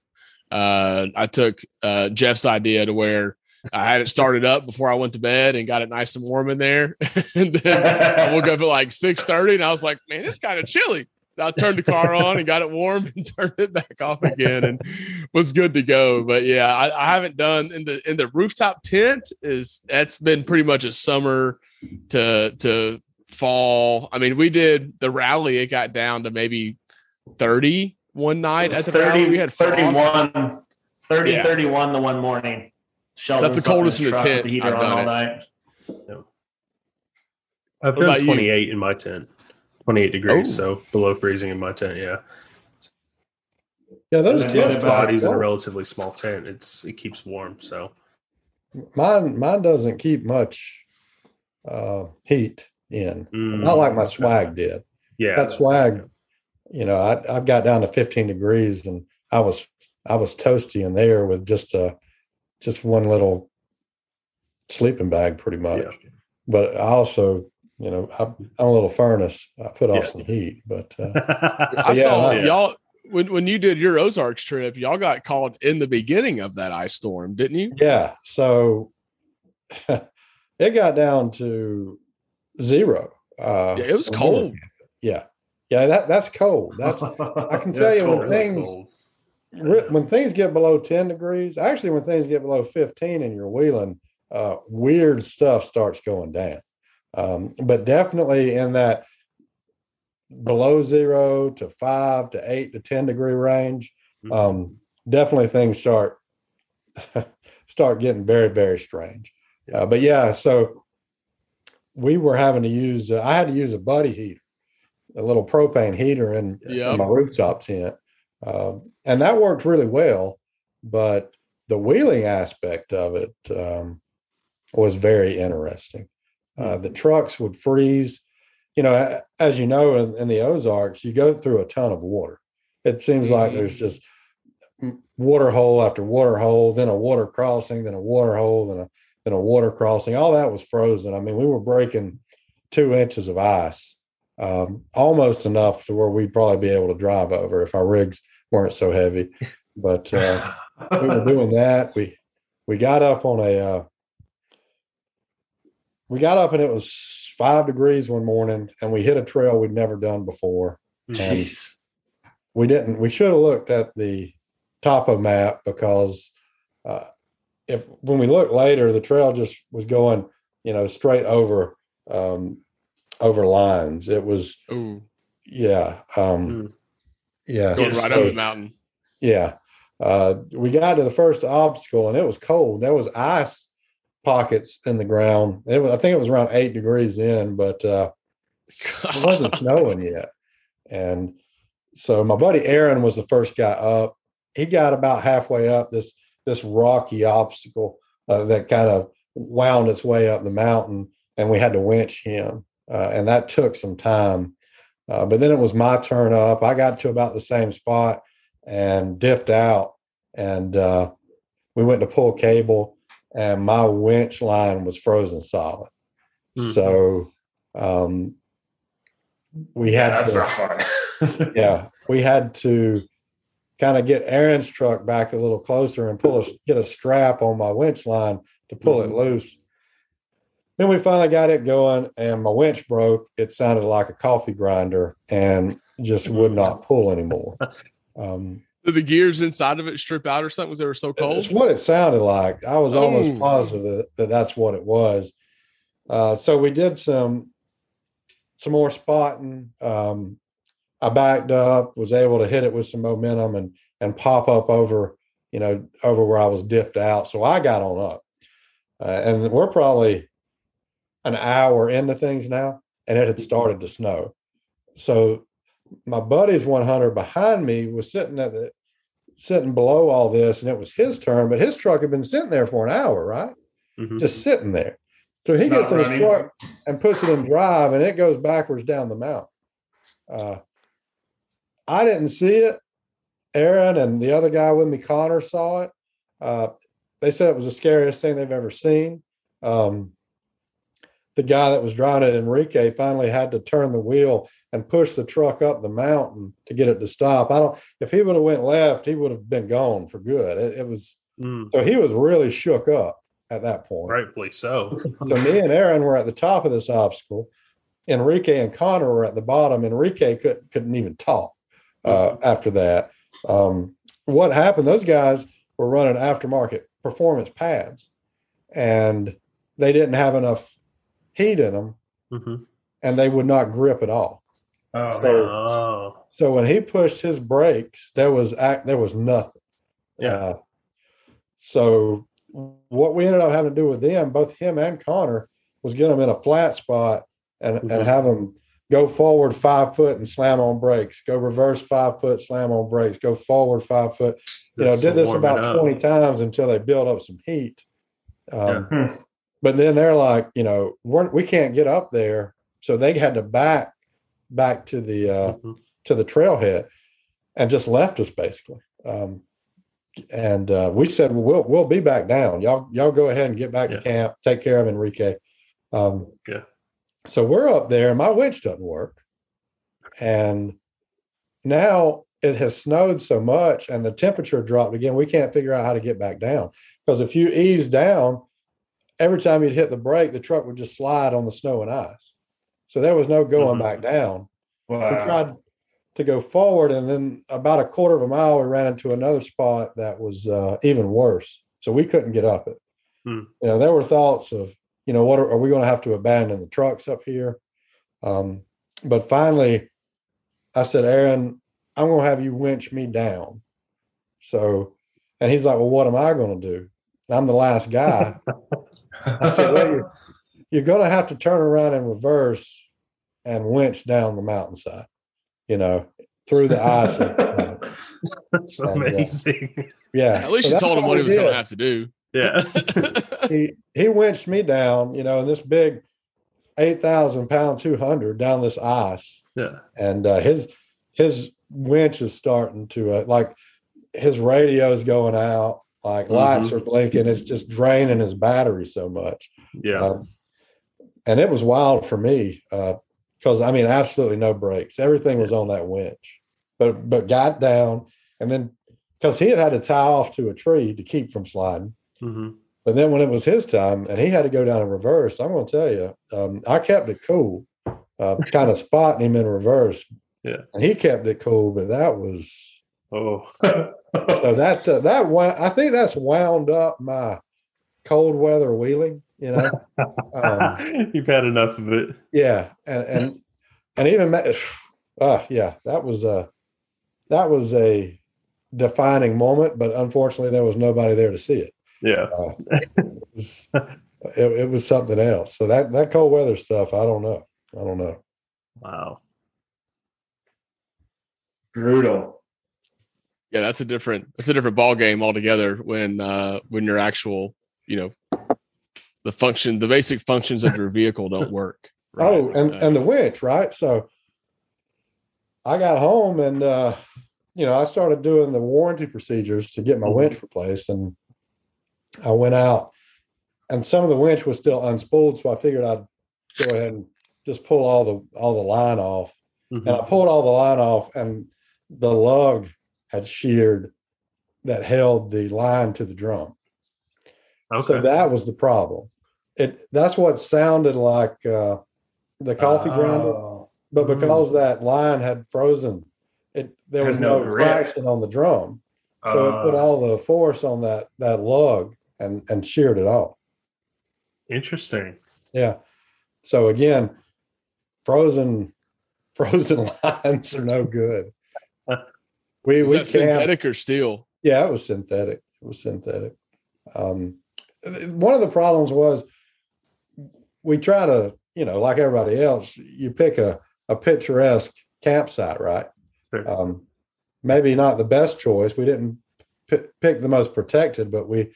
Uh, I took uh, Jeff's idea to where I had it started up before I went to bed and got it nice and warm in there. and then I woke up at like six thirty, and I was like, "Man, it's kind of chilly." I turned the car on and got it warm and turned it back off again, and was good to go. But yeah, I, I haven't done in the in the rooftop tent is that's been pretty much a summer to to fall. I mean, we did the rally; it got down to maybe thirty one night at the 30, rally. We had frost. 31, 30, Yeah. 31 the one morning. that's the Sheldon coldest slept in the truck tent The heater I've on done all it. night. I've What done about you? 28 in my tent. 28 degrees, Oh. so below freezing in my tent. Yeah, yeah. Those Yeah, tents yeah, bodies in a relatively small tent. It's it keeps warm. So mine mine doesn't keep much uh, heat in. Mm, Not like my swag did. yeah, That swag, you know, I I've got down to 15 degrees and I was I was toasty in there with just a just one little sleeping bag pretty much. Yeah. But I also, you know, I, I'm a little furnace. I put off Yeah. some heat, but uh, I Yeah, saw yeah. y'all when when you did your Ozarks trip. Y'all got called in the beginning of that ice storm, didn't you? yeah. So it got down to zero. Uh, Yeah, it was when we were cold. camping. Yeah, yeah. That that's cold. That's I can tell That's you when cold. things Ri- when things get below 10 degrees, actually, when things get below 15 and you're wheeling, uh, weird stuff starts going down. Um, but definitely in that below zero to five to eight to 10 degree range, um, definitely things start start getting very, very strange. Uh, but yeah, so we were having to use, uh, I had to use a buddy heater, a little propane heater in, Yep. in my rooftop tent. Um, and that worked really well. But the wheeling aspect of it um, was very interesting. Uh, the trucks would freeze. You know, as you know, in, in the Ozarks, you go through a ton of water. It seems like Mhm. there's just water hole after water hole, then a water crossing, then a water hole, then a then a water crossing. All that was frozen. I mean, we were breaking two inches of ice, um, almost enough to where we'd probably be able to drive over if our rigs weren't so heavy. But uh, we were doing that. We we got up on a uh, we got up and it was five degrees one morning, and we hit a trail we'd never done before. Jeez. We didn't. We should have looked at the topo map because uh, if when we looked later, the trail just was going, you know, straight over um, over lines. It was Ooh, yeah, um, Mm. yeah, going right so- up the mountain. yeah. Uh, we got to the first obstacle and it was cold. There was ice pockets in the ground. It was, I think it was around eight degrees in, but uh, it wasn't snowing yet. And so my buddy Aaron was the first guy up. He got about halfway up this this rocky obstacle uh, that kind of wound its way up the mountain, and we had to winch him, uh, and that took some time. Uh, but then it was my turn up. I got to about the same spot and diffed out, and uh, we went to pull cable, and my winch line was frozen solid. Mhm. So um, we had Yeah, that's to, not fun. yeah, we had to kind of get Aaron's truck back a little closer and pull a get a strap on my winch line to pull it Mhm. loose. Then we finally got it going, and my winch broke. It sounded like a coffee grinder and just would not pull anymore. Um, Did the gears inside of it strip out or something? Was they were so cold? it's what it sounded like. I was almost Oh. positive that, that that's what it was. Uh, so we did some some more spotting. Um, I backed up, was able to hit it with some momentum and and pop up over, you know, over where I was diffed out. So I got on up, uh, and we're probably an hour into things now, and it had started to snow. So my buddy's 100 behind me was sitting at the sitting below all this, and it was his turn, but his truck had been sitting there for an hour, right? Mhm. Just sitting there. So he Not gets in his truck and puts it in drive, and it goes backwards down the mountain. Uh, I didn't see it. Aaron and the other guy with me, Connor, saw it. Uh, they said it was the scariest thing they've ever seen. Um, the guy that was driving it, Enrique, finally had to turn the wheel and push the truck up the mountain to get it to stop. I don't. If he would have went left, he would have been gone for good. It, it was Mm, so he was really shook up at that point. rightfully so. So me and Aaron were at the top of this obstacle. Enrique and Connor were at the bottom. Enrique couldn't couldn't even talk uh, after that. Um, what happened? Those guys were running aftermarket performance pads, and they didn't have enough heat in them, Mhm. and they would not grip at all. Oh, So-. Oh, So when he pushed his brakes, there was act there was nothing. Yeah. Uh, so what we ended up having to do with them, both him and Connor, was get them in a flat spot and Mhm. and have them go forward five foot and slam on brakes, go reverse five foot, slam on brakes, go forward five foot. You know, did this about up. twenty times until they built up some heat. Um, Hmm. But then they're like, you know, we're, we can't get up there, so they had to back back to the uh, Mhm. to the trailhead and just left us basically. Um, and uh, we said, well, we'll we'll be back down. Y'all y'all go ahead and get back Yeah. to camp. Take care of Enrique. Um, Yeah. So we're up there, and my winch doesn't work, and now it has snowed so much, and the temperature dropped again. We can't figure out how to get back down because if you ease down, every time you'd hit the brake, the truck would just slide on the snow and ice. So there was no going Mhm. back down. We tried to go forward and then about a quarter of a mile we ran into another spot that was uh, even worse. So we couldn't get up it. Hmm. you know there were thoughts of you know what are, are we going to have to abandon the trucks up here? Um, but finally i said aaron i'm going to have you winch me down. So and he's like well what am i going to do? I'm the last guy. I said, well, you're, you're going to have to turn around in reverse and winch down the mountainside, you know, through the ice. and- That's And, uh, amazing. yeah. At least So you told him what he was going to have to do. yeah. He, he winched me down, you know, in this big 8,000 pound 200 down this ice. yeah. And uh, his, his winch is starting to, uh, like, his radio is going out, like lights Mhm. are blinking. It's just draining his battery so much. Yeah. Um, and it was wild for me because I mean, absolutely no brakes. Everything was on that winch, but but got down, and then because he had had to tie off to a tree to keep from sliding. hmm But then when it was his time and he had to go down in reverse, I'm going to tell you, um, I kept it cool, uh, kind of spotting him in reverse. Yeah. and he kept it cool, but that was Oh, so that uh, that I think that's wound up my cold weather wheeling. You know. Um, you've had enough of it. Yeah, and and and even ma- uh, yeah, that was a that was a defining moment, but unfortunately, there was nobody there to see it. Yeah. Uh, it, was, it, it was something else. So that that cold weather stuff, I don't know. I don't know. Wow. Brutal. Yeah, that's a different that's a different ball game altogether when uh when your actual, you know, the function the basic functions of your vehicle don't work. right? Oh, and Uh, and the winch, right? So I got home and uh, you know I started doing the warranty procedures to get my Mhm. winch replaced, and I went out, and some of the winch was still unspooled, so I figured I'd go ahead and just pull all the all the line off, Mhm. and I pulled all the line off, and the lug had sheared that held the line to the drum. Okay. So that was the problem. It that's what sounded like uh, the coffee grinder, Oh. but Mm. because that line had frozen, it there was no no, traction on the drum, so it put Uh, all the force on that that lug and and sheared it off. Interesting. Yeah. So again, frozen frozen lines are no good. We Is we that camped- synthetic or steel? Yeah, it was synthetic. It was synthetic. Um, one of the problems was we try to, you know, like everybody else, you pick a, a picturesque campsite, right? Sure. Um, maybe not the best choice. We didn't p- pick the most protected, but we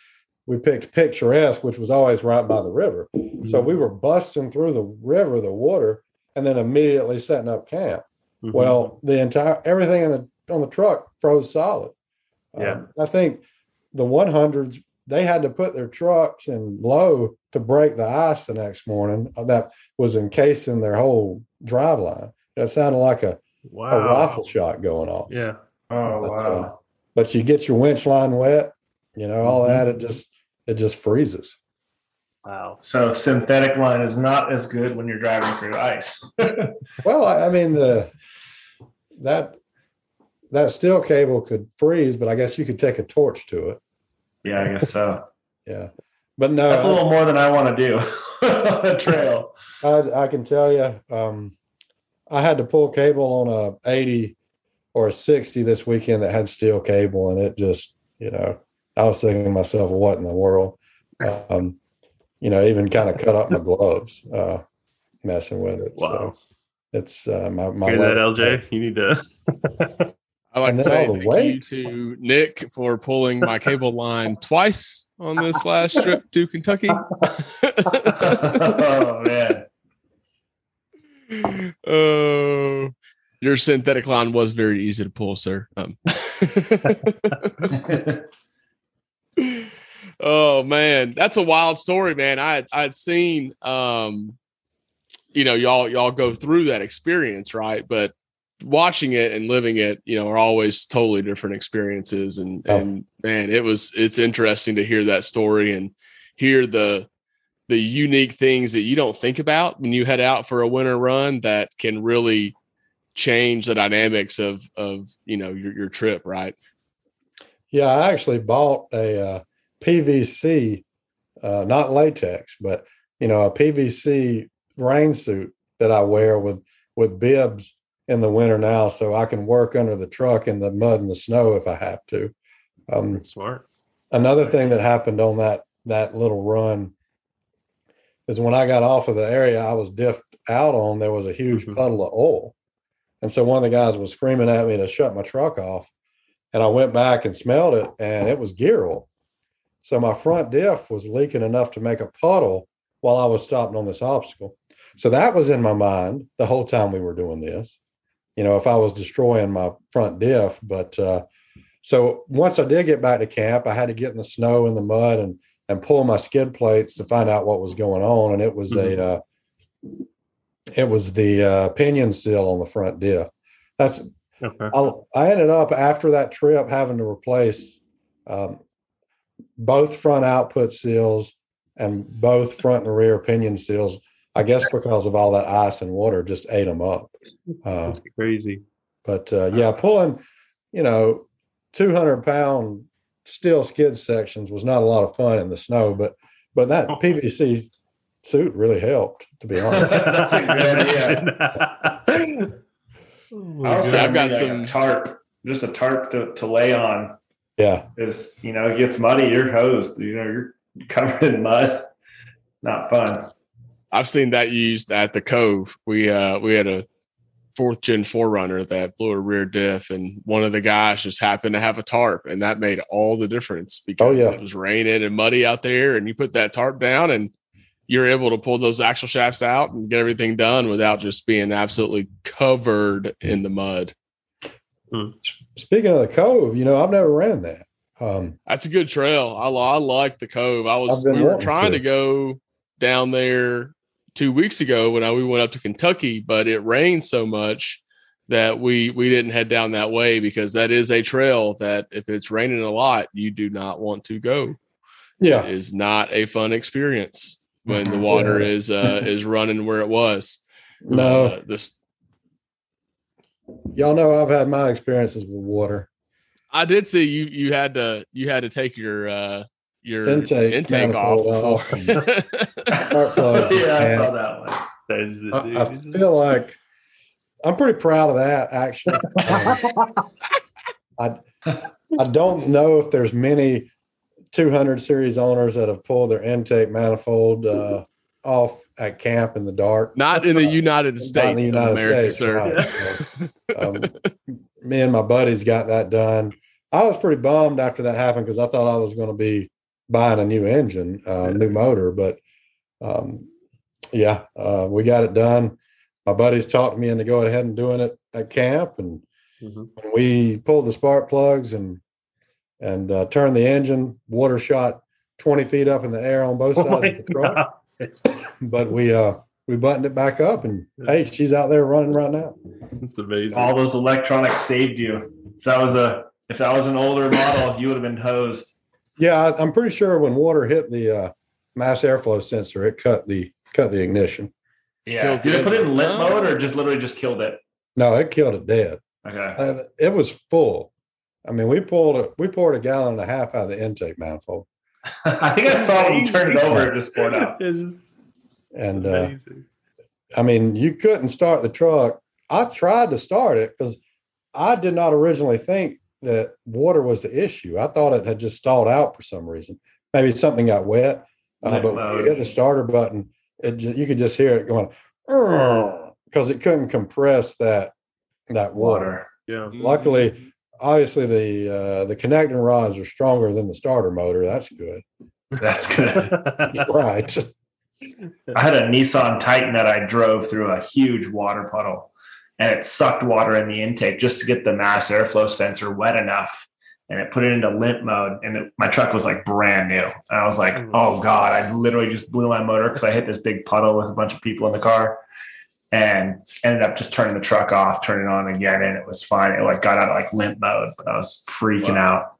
we picked picturesque, which was always right by the river. So we were busting through the river, the water, and then immediately setting up camp. Mhm. Well, the entire everything in the on the truck froze solid. Yeah. Um, I think the 100s they had to put their trucks in low to break the ice the next morning. uh, That was encasing their whole drive line. That sounded like a, wow. a rifle shot going off. Yeah. Oh But, wow. uh, But you get your winch line wet, you know, all Mhm. that it just it just freezes. Wow. So synthetic line is not as good when you're driving through ice. Well, I, I mean the that that steel cable could freeze, but I guess you could take a torch to it. Yeah, I guess so. Yeah. But no, That's a little more than I want to do on a trail. I, I can tell you, um, I had to pull cable on a 80 or a 60 this weekend that had steel cable, and it just, you know, I was thinking to myself, what in the world? Um, you know, even kind of cut up my gloves, uh, messing with it. Wow. So it's uh, my my Hear that, LJ? You need to. I like to say thank you to Nick for pulling my cable line twice on this last trip to Kentucky. oh man. Oh, your synthetic line was very easy to pull, sir. Um, oh man, that's a wild story, man. I I'd seen, um, you know, y'all y'all go through that experience, right? But watching it and living it, you know, are always totally different experiences. And Oh. and man, it was it's interesting to hear that story and hear the the unique things that you don't think about when you head out for a winter run that can really change the dynamics of of you know your your trip, right? Yeah, I actually bought a uh, PVC, uh, not latex, but you know, a PVC rain suit that I wear with with bibs in the winter now, so I can work under the truck in the mud and the snow if I have to. Um, Smart. another thing that happened on that that little run is when I got off of the area I was diffed out on, there was a huge Mhm. puddle of oil. And so one of the guys was screaming at me to shut my truck off. And I went back and smelled it, and it was gear oil. So my front diff was leaking enough to make a puddle while I was stopping on this obstacle. So that was in my mind the whole time we were doing this. You know, if I was destroying my front diff, but uh, so once I did get back to camp, I had to get in the snow and the mud and and pull my skid plates to find out what was going on. And it was a uh, it was the uh, pinion seal on the front diff. That's Okay. I, I ended up after that trip having to replace um, both front output seals and both front and rear pinion seals. I guess because of all that ice and water just ate them up. Uh, That's crazy. but uh, yeah, pulling, you know, 200 pound steel skid sections was not a lot of fun in the snow, but but that PVC suit really helped, to be honest. That's a good idea. Oh I dude, i've got make like some- tarp, just a tarp to, to lay on. yeah, Is you know, it gets muddy, you're hosed. You know, you're covered in mud. Not fun. I've seen that used at the Cove. We uh we had a fourth gen 4Runner that blew a rear diff, and one of the guys just happened to have a tarp, and that made all the difference because yeah. it was raining and muddy out there, and you put that tarp down, and you're able to pull those axle shafts out and get everything done without just being absolutely covered in the mud. speaking of the cove, you know, I've never ran that. Um, That's a good trail. I, I like the Cove. I was we were trying to. to go down there two weeks ago when I, we went up to Kentucky, but it rained so much that we we didn't head down that way because that is a trail that if it's raining a lot, you do not want to go. yeah, It is not a fun experience when the water Yeah. is uh, is running where it was. no, Uh, this y'all know I've had my experiences with water. I did see you you had to you had to take your uh your Intake intake, off manifold off before. Yeah, I saw that one. I, I feel like I'm pretty proud of that actually. Um, I I don't know if there's many 200 series owners that have pulled their intake manifold uh, off at camp in the dark. Not in the United Not States in the of United America, States, sir. right. So, um, me and my buddies got that done. I was pretty bummed after that happened because I thought I was going to be buying a new engine, uh, new motor, but um, yeah, uh, we got it done. My buddies talked me into going ahead and doing it at camp, and Mhm. we pulled the spark plugs and and uh, turned the engine. Water shot twenty feet up in the air on both Oh sides my of the truck, but we uh we buttoned it back up, and hey, she's out there running right now. It's amazing. All those electronics saved you. If that was a if that was an older model, you would have been hosed. Yeah, I, I'm pretty sure when water hit the uh, mass airflow sensor, it cut the cut the ignition. Yeah. Killed Did it put it in limp Oh. mode or just literally just killed it? No, it killed it dead. Okay. Uh, it was full. I mean, we pulled a, we poured a gallon and a half out of the intake manifold, I think I saw when you turned it over, and just poured out. It's and uh. I mean, you couldn't start the truck. I tried to start it because I did not originally think that water was the issue. I thought it had just stalled out for some reason. Maybe something got wet. Uh, but when you hit the starter button, it ju- you could just hear it going because it couldn't compress that that water. Water. yeah. Luckily, obviously the uh, the connecting rods are stronger than the starter motor. That's good, That's good. right? I had a Nissan Titan that I drove through a huge water puddle and it sucked water in the intake just to get the mass airflow sensor wet enough. And it put it into limp mode and it, my truck was like brand new. And I was like, mm. oh God, I literally just blew my motor because I hit this big puddle with a bunch of people in the car and ended up just turning the truck off, turning it on again. And it was fine. It like got out of like limp mode, but I was freaking out.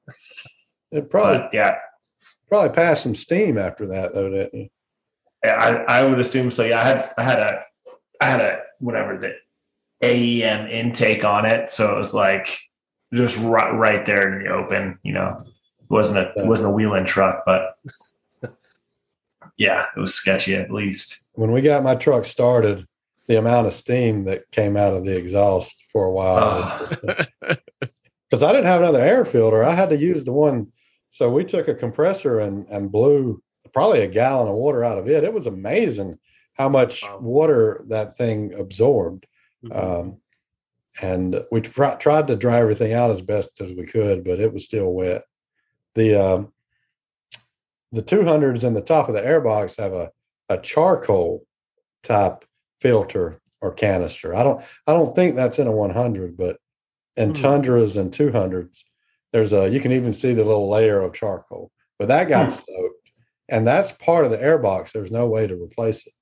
It probably But yeah, probably passed some steam after that, though, didn't you? Yeah, I, I would assume so. Yeah, I had I had a I had a whatever the AEM intake on it, so it was like just right, right there in the open. You know, it wasn't a it wasn't a wheel-in truck, but yeah, it was sketchy at least. when we got my truck started, the amount of steam that came out of the exhaust for a while. Because ah. I didn't have another air filter, I had to use the one. So we took a compressor and and blew probably a gallon of water out of it. It was amazing how much Wow. water that thing absorbed. Mhm. Um, and we tr- tried to dry everything out as best as we could, but it was still wet. The um, the 200s in the top of the airbox have a, a charcoal type filter or canister. I don't I don't think that's in a 100, but in Hmm. Tundras and 200s, there's a you can even see the little layer of charcoal. But that got Hmm. soaked, and that's part of the airbox. There's no way to replace it.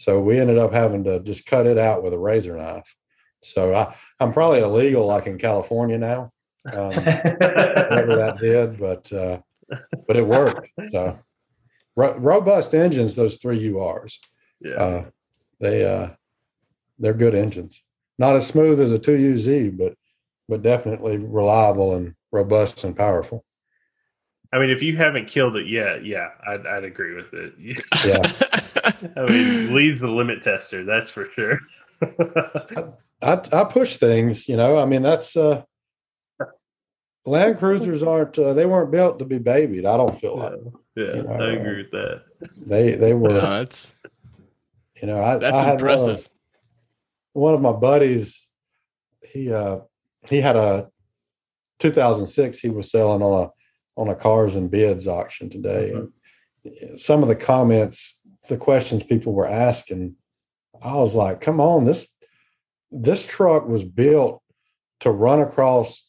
So we ended up having to just cut it out with a razor knife. So I, I'm probably illegal like in California now. Um, whatever that did, but uh, but it worked. So ro- robust engines, those three URs, yeah. uh, they uh, they're good engines. Not as smooth as a two UZ, but but definitely reliable and robust and powerful. I mean, if you haven't killed it yet, yeah, I'd, I'd agree with it. Yeah. I mean, leads the limit tester, that's for sure. I I push things, you know. I mean, that's uh, Land Cruisers aren't uh, they weren't built to be babied. I don't feel like yeah, You know, I agree with that. they they were. No, that's You know, I that's I had one of- impressive. one of my buddies he uh he had a 2006 he was selling on a on a cars and bids auction today and some of the comments the questions people were asking i was like come on this this truck was built to run across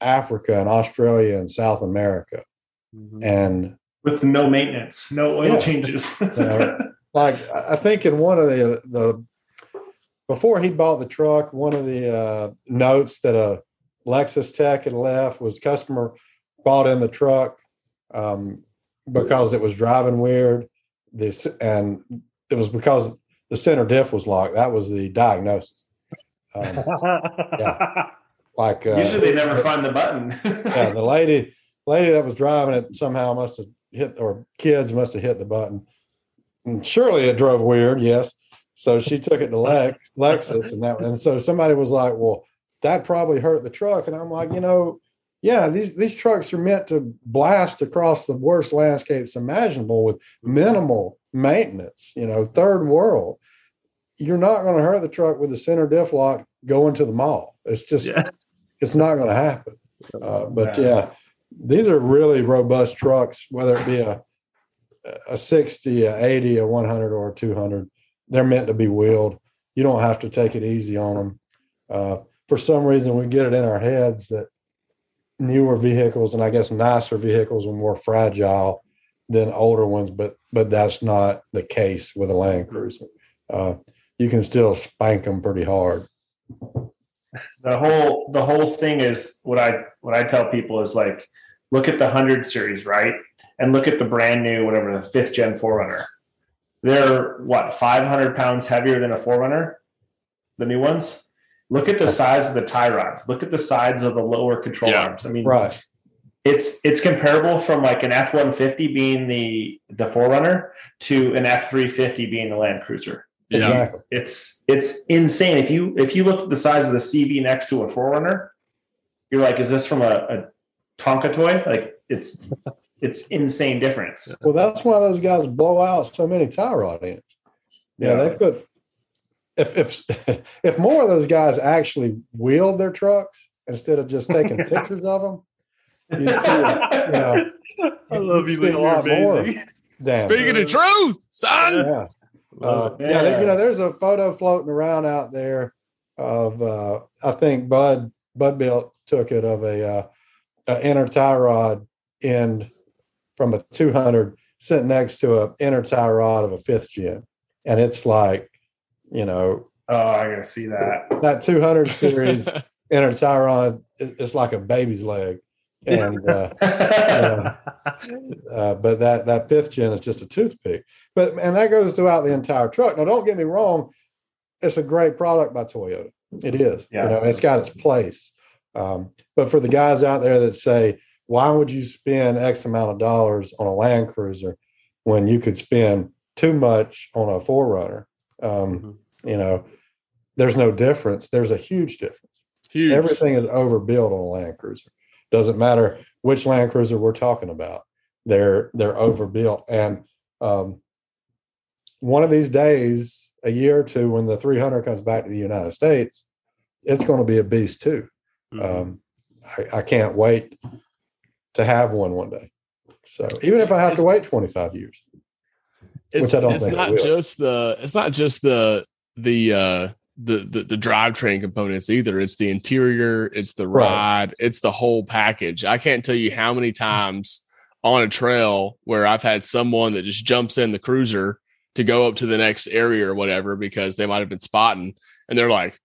africa and australia and south america Mhm. and with no maintenance, no oil Yeah. changes. Yeah. like I I think in one of the the before he bought the truck, one of the uh, notes that a Lexus Tech had left was customer bought in the truck um, because it was driving weird. This and it was because the center diff was locked. That was the diagnosis. Um, like uh, Usually they never find the button. yeah, the lady lady that was driving it somehow must have hit or kids must have hit the button. And surely it drove weird, yes. so she took it to Lex, Lexus, and that, and so somebody was like, "Well, that probably hurt the truck," and I'm like, you know, yeah, these these trucks are meant to blast across the worst landscapes imaginable with minimal maintenance. You know, third world. You're not going to hurt the truck with the center diff lock going to the mall. It's just, Yeah. it's not going to happen. Uh, but yeah, these are really robust trucks, whether it be a a 60, a 80, a 100, or a 200. They're meant to be wheeled. You don't have to take it easy on them. Uh, for some reason, we get it in our heads that newer vehicles and I guess nicer vehicles are more fragile than older ones, but but that's not the case with a Land Cruiser. Uh, you can still spank them pretty hard. the whole the whole thing is what I what I tell people is like look at the hundred series, right? And look at the brand new, whatever the fifth gen 4Runner. They're what, five hundred pounds heavier than a 4Runner? The new ones? Look at the size of the tie rods. Look at the size of the lower control Yeah. arms. I mean, Right. it's it's comparable from like an F one fifty being the the 4Runner to an F three fifty being the Land Cruiser. Yeah. Exactly. It's it's insane. If you if you look at the size of the CV next to a 4Runner, you're like, is this from a, a Tonka toy? Like it's it's insane difference. Well, that's why those guys blow out so many tie rod ends. Yeah, they put if if if more of those guys actually wheeled their trucks instead of just taking pictures of them, you'd see, you know, I love you, see a You're lot more. amazing. damn. Speaking of truth, son. yeah. Uh, yeah, there- you know, there's a photo floating around out there of uh, I think Bud BudBuilt took it of a, uh, a inner tie rod end from a 200 sitting next to a inner tie rod of a fifth gen, and it's like, you know, Oh, I gotta see that. that 200 series inner tie rod is it's like a baby's leg, and uh, uh, but that that fifth gen is just a toothpick. But and that goes throughout the entire truck. Now, don't get me wrong, it's a great product by Toyota. It is. Yeah. You know, it's got its place. Um, but for the guys out there that say, why would you spend X amount of dollars on a Land Cruiser when you could spend too much on a 4Runner? Um, You know, there's no difference. There's a huge difference Huge. everything is overbuilt on a Land Cruiser. Doesn't matter which Land Cruiser we're talking about. They're they're overbuilt, and um, one of these days, a year or two, when the 300 comes back to the United States, it's going to be a beast too. Um, I, I can't wait to have one one day. So even if I have to wait 25 years, it's, which I don't it's it not just the it's not just the the uh the, the the drivetrain components either. It's the interior it's the Right. ride it's the whole package. I can't tell you how many times on a trail where i've had someone that just jumps in the cruiser to go up to the next area or whatever because they might have been spotting and they're like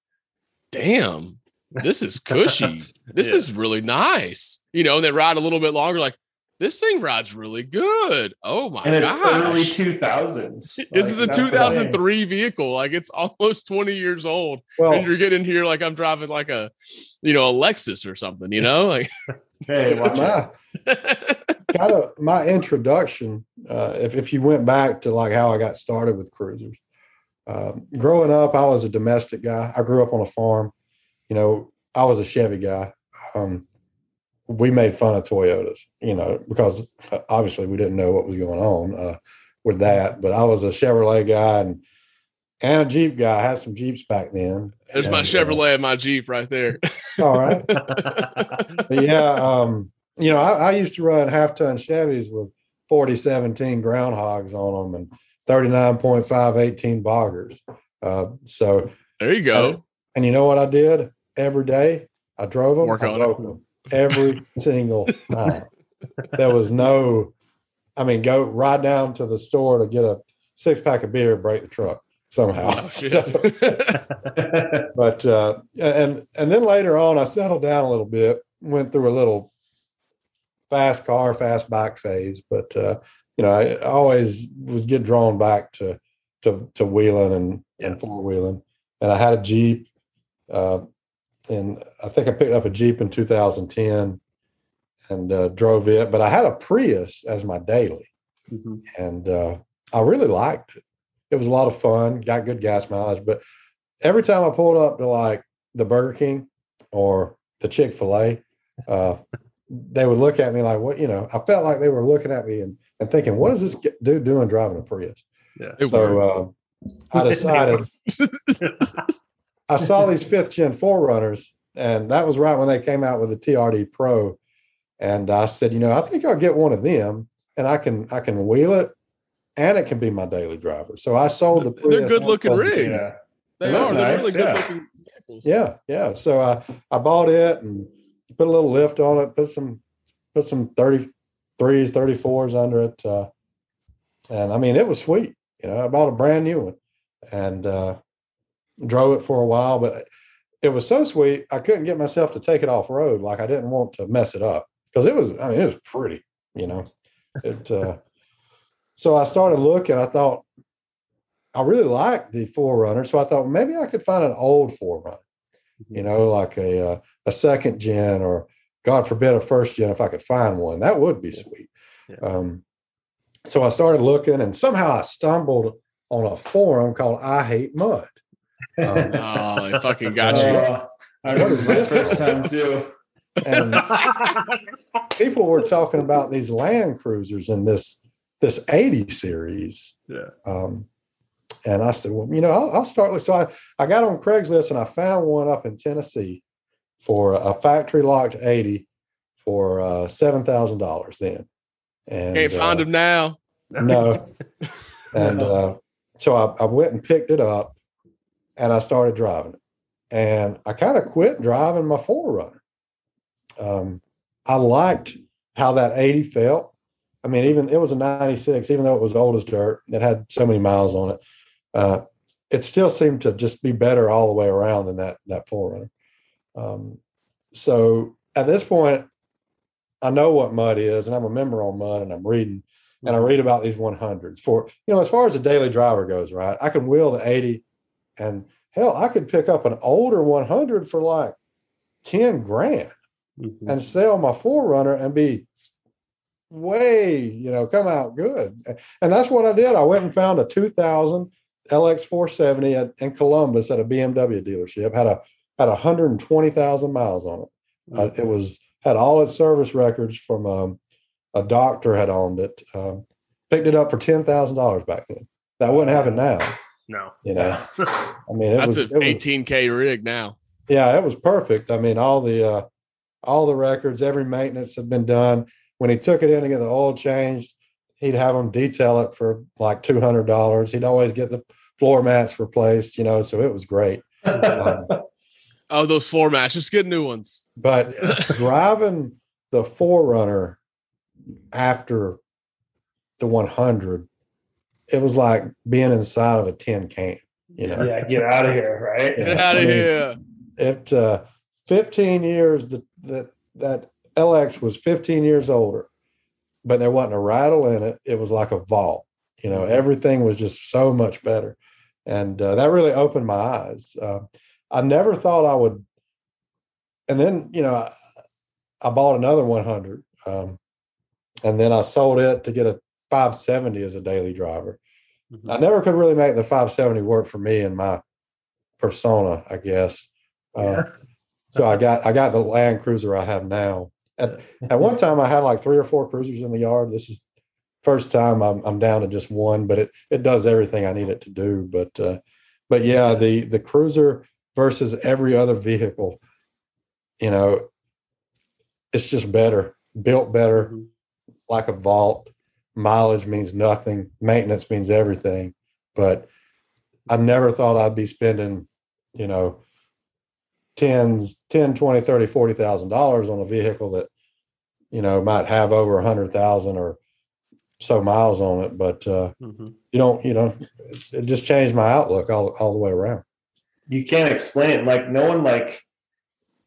damn this is cushy. This Yeah. is really nice. You know and they ride a little bit longer like this thing rides really good oh my and it's gosh early two thousands. this is a 2003 vehicle. Like it's almost 20 years old. well, and you're getting here like I'm driving like a, you know, a Lexus or something, you know? Like Hey, it. my, kind of my introduction uh, if, if you went back to like how i got started with cruisers um, growing up i was a domestic guy i grew up on a farm you know i was a chevy guy um, we made fun of toyotas you know because uh, obviously we didn't know what was going on uh, with that but i was a chevrolet guy and and a jeep guy i had some jeeps back then there's my And, uh, Chevrolet and my Jeep right there. all right yeah, um, you know, I, I used to run half ton Chevys with 4017 Ground Hawgs on them and 39.5 18 boggers. Uh, so, there you go. and you know what I did every day? I drove them, Work I broke them every single time. There was no, I mean, go right down to the store to get a six pack of beer, break the truck somehow. Oh, but uh, and and then later on, I settled down a little bit, went through a little fast car, fast bike phase. But uh, you know, I always was get drawn back to to to wheeling and and four wheeling. And I had a Jeep, uh, and I think I picked up a Jeep in 2010 and uh, drove it. But I had a Prius as my daily Mhm. and uh, I really liked it. it was a lot of fun, got good gas mileage. But every time I pulled up to like the Burger King or the Chick fil A, uh, they would look at me like, what, you know, I felt like they were looking at me and, and thinking, what is this dude doing driving a Prius? Yeah. So uh, I decided I saw these fifth gen 4Runners, and that was right when they came out with the TRD Pro. And I said, you know, I think I'll get one of them, and I can I can wheel it, and it can be my daily driver. So I sold the. They're good-looking rigs. Yeah. They They look are. They're nice, really yeah. good looking vehicles. Yeah, yeah. So I I bought it and put a little lift on it, put some put some thirty threes, thirty fours under it, uh, and I mean it was sweet. You know, I bought a brand new one and uh, drove it for a while, but it was so sweet I couldn't get myself to take it off road. Like I didn't want to mess it up because it was. I mean, it was pretty. You know, it. Uh, so I started looking. I thought I really liked the 4Runner, so I thought maybe I could find an old 4Runner you know, like a uh, a second gen or God forbid a first gen if I could find one. That would be sweet. Yeah. Um, so I started looking and somehow I stumbled on a forum called I Hate Mud. Um, Oh, they fucking got you. Uh, I remember my first time too. and people were talking about these Land Cruisers in this this 80 series. Yeah. Um, and I said, well, you know, I'll, I'll start with. So I, I got on Craigslist and I found one up in Tennessee for a factory locked 80 for uh, $7,000 then. And Can't find uh, them now. No. And uh, so I, I went and picked it up and I started driving it. And I kind of quit driving my 4Runner. Um, I liked how that 80 felt. I mean, even it was a 96, even though it was old as dirt, it had so many miles on it. Uh, it still seemed to just be better all the way around than that that 4Runner. Um, so at this point, I know what mud is, and I'm a member on mud, and I'm reading and I read about these 100s for you know as far as a daily driver goes, right? I can wheel the 80, and hell, I could pick up an older 100 for like 10 grand Mhm. and sell my 4Runner and be way, you know, come out good. And that's what I did. I went and found a 2000 LX 470 at, in Columbus at a BMW dealership. Had a had 120,000 miles on it. Uh, it was had all its service records from um, a doctor had owned it. Um, picked it up for ten thousand dollars back then. That wouldn't happen now. No. You know, I mean, it That's was, an it 18k rig now. yeah, it was perfect. I mean, all the uh, all the records, every maintenance had been done. When he took it in to get the oil changed, he'd have them detail it for like two hundred dollars. He'd always get the floor mats replaced, you know. So it was great. Um, Oh, those floor mats. Just get new ones. but driving the 4Runner after the 100, it was like being inside of a tin can. You know, yeah, get out of here, right? Yeah. Get out I of mean, here. it uh, 15 years that that that LX was 15 years older, but there wasn't a rattle in it. It was like a vault. You know, everything was just so much better, and uh, that really opened my eyes. Uh, I never thought I would. And then you know, I, I bought another 100, um, and then I sold it to get a 570 as a daily driver. I never could really make the 570 work for me and my persona, I guess. Uh, so I got I got the Land Cruiser I have now. At at one time I had like three or four cruisers in the yard. This is first time I'm I'm down to just one, but it it does everything I need it to do. But uh, but yeah, the the cruiser versus every other vehicle, you know, it's just better, built better, Mhm. like a vault. Mileage means nothing. Maintenance means everything. But I never thought I'd be spending, you know, tens, 10, 20, 30, 40,000 dollars on a vehicle that, you know, might have over a hundred thousand or so miles on it. But uh, Mhm. you don't, you know, it, it just changed my outlook all, all the way around. you can't explain it. Like no one like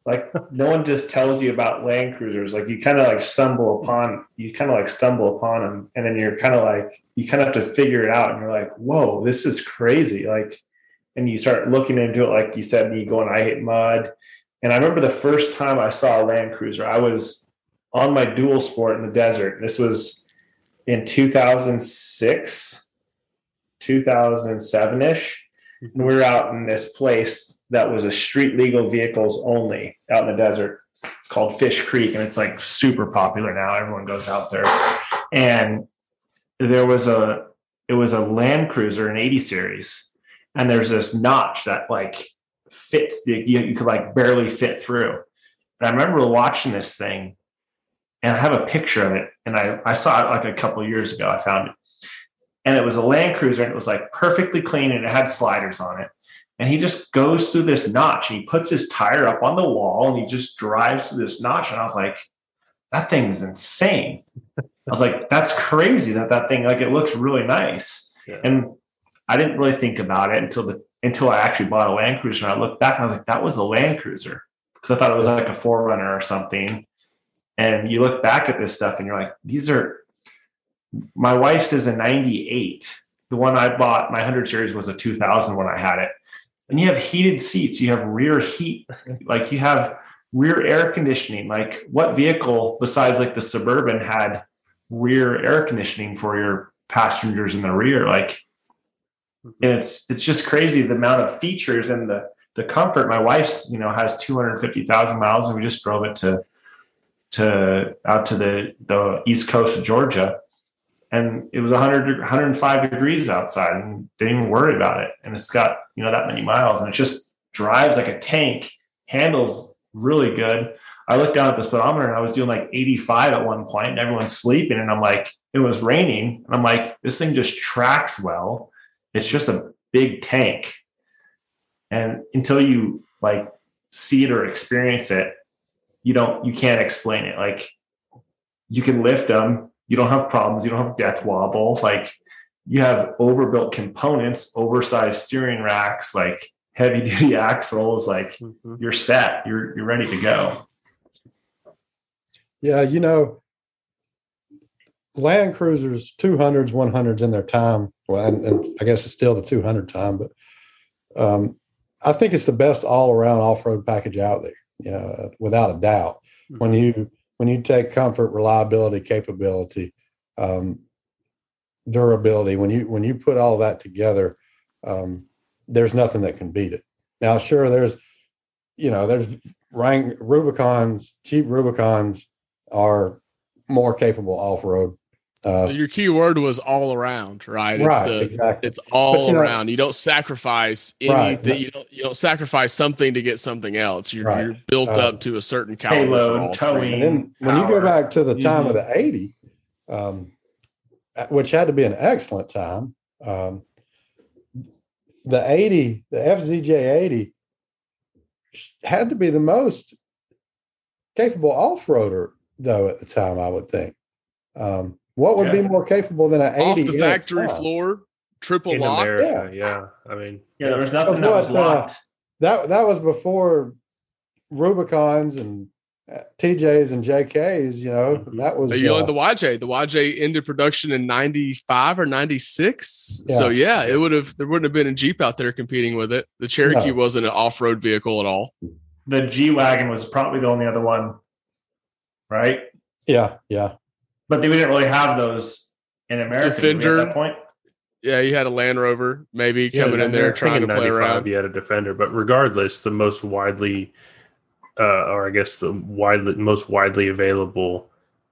like no one just tells you about Land Cruisers. Like you kind of like stumble upon you kind of like stumble upon them, and then you're kind of like you kind of have to figure it out, and you're like, whoa, this is crazy. Like, and you start looking into it, like you said, and you go and I hate mud. And I remember the first time I saw a Land Cruiser, I was on my dual sport in the desert. This was in 2006. 2007 ish. Mm-hmm. And we were out in this place that was a street legal vehicles only out in the desert. It's called Fish Creek, and it's like super popular now. Everyone goes out there. And there was a it was a Land Cruiser, an 80 series, and there's this notch that like fits the you, you could like barely fit through. And I remember watching this thing, and I have a picture of it, and I I saw it like a couple years ago. I found it, and it was a Land Cruiser, and it was like perfectly clean, and it had sliders on it. And he just goes through this notch, and he puts his tire up on the wall, and he just drives through this notch. And I was like, that thing is insane. I was like, that's crazy that that thing like it looks really nice. Yeah. And I didn't really think about it until the until I actually bought a Land Cruiser. And I looked back and I was like, that was a Land Cruiser because I thought it was like a 4Runner or something. And you look back at this stuff and you're like, these are. My wife's is a '98. The one I bought, my 100 series, was a 2000 when I had it. And you have heated seats. You have rear heat, like you have rear air conditioning. Like what vehicle besides like the Suburban had rear air conditioning for your passengers in the rear? Like, mm-hmm. and it's it's just crazy the amount of features and the the comfort. My wife's you know has 250,000 miles, and we just drove it to to out to the the east coast of Georgia. And it was 100, 105 degrees outside, and didn't even worry about it. And it's got you know that many miles, and it just drives like a tank, handles really good. I looked down at the speedometer and I was doing like 85 at one point, and everyone's sleeping. And I'm like, it was raining. And I'm like, this thing just tracks well. It's just a big tank. And until you like see it or experience it, you don't, you can't explain it. Like you can lift them, you don't have problems, you don't have death wobble. Like you have overbuilt components, oversized steering racks, like heavy duty axles, like Mhm. you're set. You're you're ready to go. Yeah, you know, Land Cruisers, 200s, 100s in their time. Well, and, and I guess it's still the 200 time, but um, I think it's the best all around off road package out there, you know, without a doubt. When you when you take comfort, reliability, capability, um, durability, when you when you put all that together, um, there's nothing that can beat it. Now, sure, there's you know, there's Rubicons, cheap Rubicons are more capable off road. Uh, Your key word was all around, right? right, It's the exactly. it's all you know- around. You don't sacrifice Right. anything. You don't you don't sacrifice something to get something else. You're, Right. you're built Um, up to a certain caliber. for payload, towing. And then when you go back to the time of Mhm. the 80, um, uh, which had to be an excellent time, um, the 80, the FZJ 80 had to be the most capable off roader, though, at the time, I would think. Um, what would be more capable than an 80? off the factory time? floor, triple in lock. America, yeah. I mean, Yeah, there was nothing Of that was what, uh, locked. That, that was before Rubicons and uh, TJs and JKs, you know, Mhm. that was. You know, uh, the YJ, the YJ ended production in '95 or '96. Yeah. So yeah, it would have there wouldn't have been a Jeep out there competing with it. The Cherokee No. wasn't an off-road vehicle at all. The G wagon was probably the only other one, right? yeah, yeah. But they, we didn't really have those in America Defender. at that point. Yeah, you had a Land Rover maybe Yeah, coming in there trying to in play around. You had a defender, but regardless, the most widely, uh, or I guess the widely most widely available,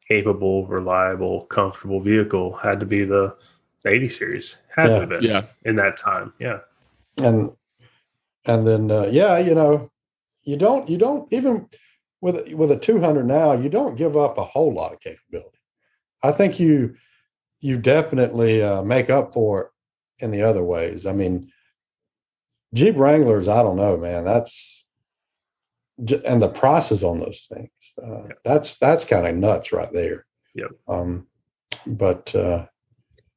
capable, reliable, comfortable vehicle had to be the, the 80 series. Had Yeah. have been Yeah, in that time. Yeah. and and then uh, yeah you know you don't you don't even with with a 200 now you don't give up a whole lot of capability i think you you definitely uh, make up for it in the other ways i mean jeep wranglers i don't know man that's and the prices on those things uh, that's that's kind of nuts right there Yep. um but uh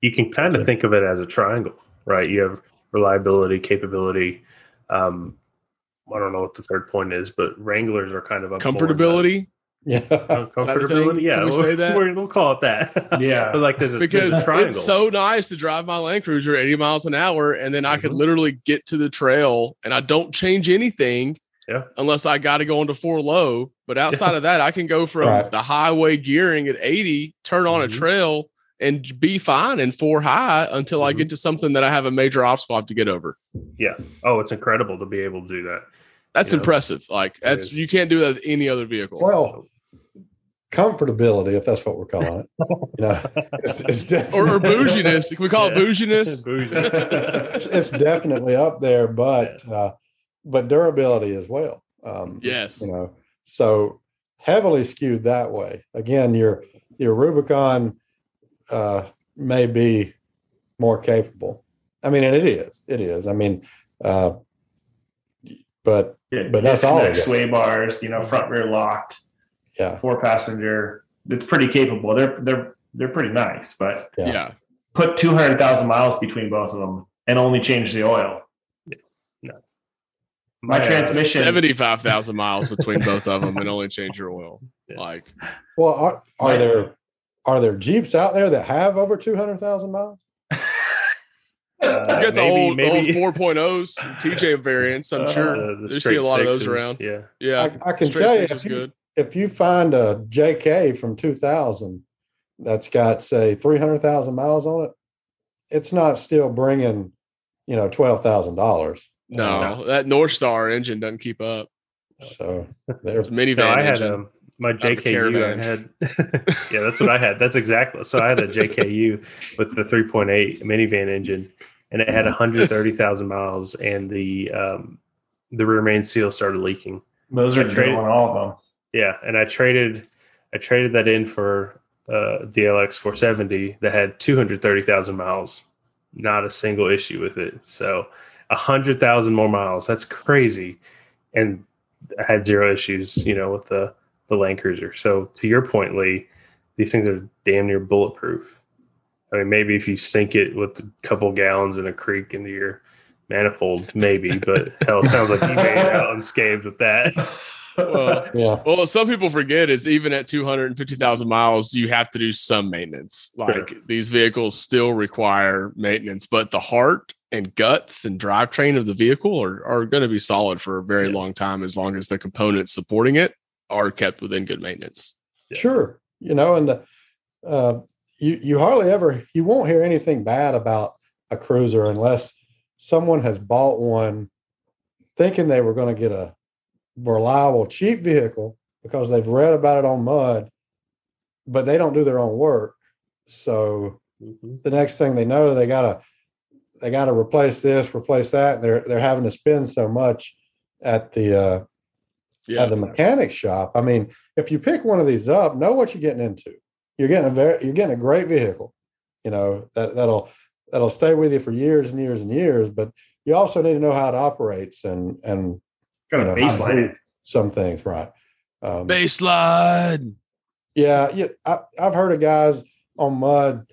you can kind of Yeah. think of it as a triangle, right? You have reliability, capability. Um, I don't know what the third point is, but Wranglers are kind of up more in comfortability yeah that a thing? comfortability. Yeah, Can we we'll, say that? We're, we'll call it that. Yeah. but like there's a, because there's a triangle. it's so nice to drive my Land Cruiser 80 miles an hour, and then I could Mhm. literally get to the trail, and I don't change anything. Yeah. Unless I got to go into four low, but outside of that, I can go from Right. the highway gearing at 80, turn on a Mhm. trail, and be fine in four high until I Mhm. get to something that I have a major obstacle I have to get over. Yeah. Oh, it's incredible to be able to do that. That's Yeah. impressive. Like that's you can't do that with any other vehicle. Well, comfortability, if that's what we're calling it. You know, it's, it's or, or definitely- bouginess. Can we call Yeah. it bouginess? Bougie. it's, it's definitely up there, but uh, but durability as well. Um, Yes. you know, so heavily skewed that way. Again, your your Rubicon uh, may be more capable. I mean, and it is. It is. I mean, uh, but Yeah, But that's all disconnect it is. sway bars, you know, front rear locked, yeah, four passenger. It's pretty capable. They're they're they're pretty nice, but Yeah. Yeah. put two hundred thousand miles between both of them and only change the oil. My uh, transmission- Seventy-five thousand miles between both of them, and only change your oil. Yeah. Like Well, are, are Right. there are there Jeeps out there that have over two hundred thousand miles? Uh, you got the maybe- old maybe- the old 4.0s, TJ variants. I'm Uh, sure you see a lot of those sixes, around. Yeah. Yeah, I, I can Straight tell you if you, good. If you find a JK from two thousand that's got say three hundred thousand miles on it, it's not still bringing you know twelve thousand dollars. No, that North Star engine doesn't keep up. So there's It's a minivan No, I had engine. um, my of JKU. I had, yeah, that's what I had. That's exactly. So I had a JKU with the 3.8 minivan engine, and it had 130,000 miles, and the um, the rear main seal started leaking. Those are I good traded- on all of them. Yeah, and I traded I traded that in for uh, DLX 470 that had 230,000 miles. Not a single issue with it. So a hundred thousand more miles. That's crazy. And I had zero issues, you know, with the the Land Cruiser. So to your point, Lee, these things are damn near bulletproof. I mean, maybe if you sink it with a couple gallons in a creek into your manifold, maybe. But hell, sounds like you made it out unscathed with that. Well, yeah. well, some people forget is even at 250,000 miles, you have to do some maintenance. Like Sure. these vehicles still require maintenance, but the heart and guts and drivetrain of the vehicle are, are going to be solid for a very Yeah. long time as long as the components supporting it are kept within good maintenance. Yeah. Sure. You know, and the, uh, you you hardly ever you won't hear anything bad about a cruiser unless someone has bought one thinking they were going to get a reliable cheap vehicle because they've read about it on mud, but they don't do their own work. So Mhm. the next thing they know, they gotta they gotta replace this, replace that. They're they're having to spend so much at the uh, Yeah. at the mechanic shop. I mean, if you pick one of these up, know what you're getting into. You're getting a very you're getting a great vehicle, you know, that that'll that'll stay with you for years and years and years, but you also need to know how it operates and and Got you know, a how to baseline. some things right. Um, Baseline. yeah, yeah. I, I've heard of guys on mud.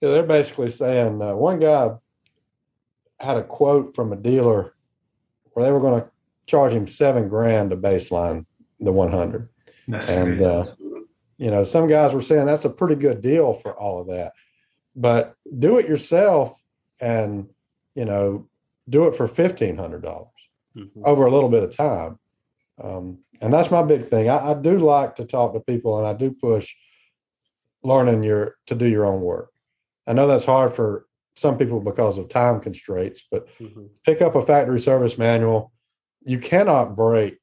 Yeah, they're basically saying uh, one guy had a quote from a dealer where they were going to charge him seven grand to baseline the 100. That's And, uh, You know, some guys were saying that's a pretty good deal for all of that, but do it yourself and, you know, do it for $1,500 Mhm. over a little bit of time. Um, and that's my big thing. I, I do like to talk to people and I do push learning your to do your own work. I know that's hard for some people because of time constraints, but Mhm. pick up a factory service manual. You cannot break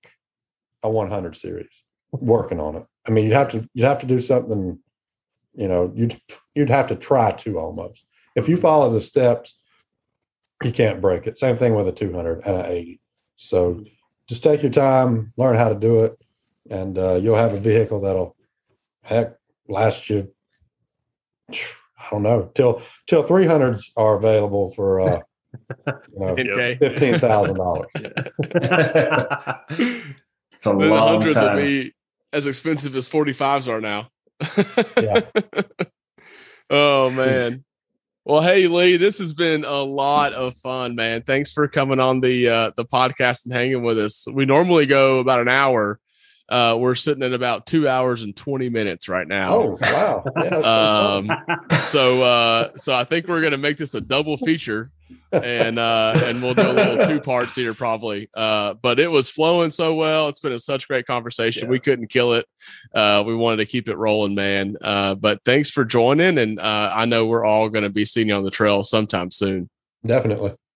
a 100 series working on it. I mean, you'd have to you'd have to do something. You know, you'd you'd have to try to almost. If you follow the steps, you can't break it. Same thing with a 200 and an 80. So just take your time, learn how to do it, and uh, you'll have a vehicle that'll heck last you. I don't know till till 300s are available for uh, you know, Okay. fifteen thousand dollars. it's a Then the long hundreds time. will be as expensive as 45s are now. Yeah. oh man. Well, hey Lee, this has been a lot of fun, man. Thanks for coming on the uh, the podcast and hanging with us. We normally go about an hour. Uh, we're sitting at about two hours and 20 minutes right now. Oh wow! Yeah, that's pretty fun. Um, so uh, so I think we're gonna make this a double feature. and uh, and we'll do a little two parts here probably. Uh, but it was flowing so well. It's been a such great conversation. Yeah. We couldn't kill it. Uh, we wanted to keep it rolling, man. Uh, but thanks for joining, and uh, I know we're all going to be seeing you on the trail sometime soon. Definitely.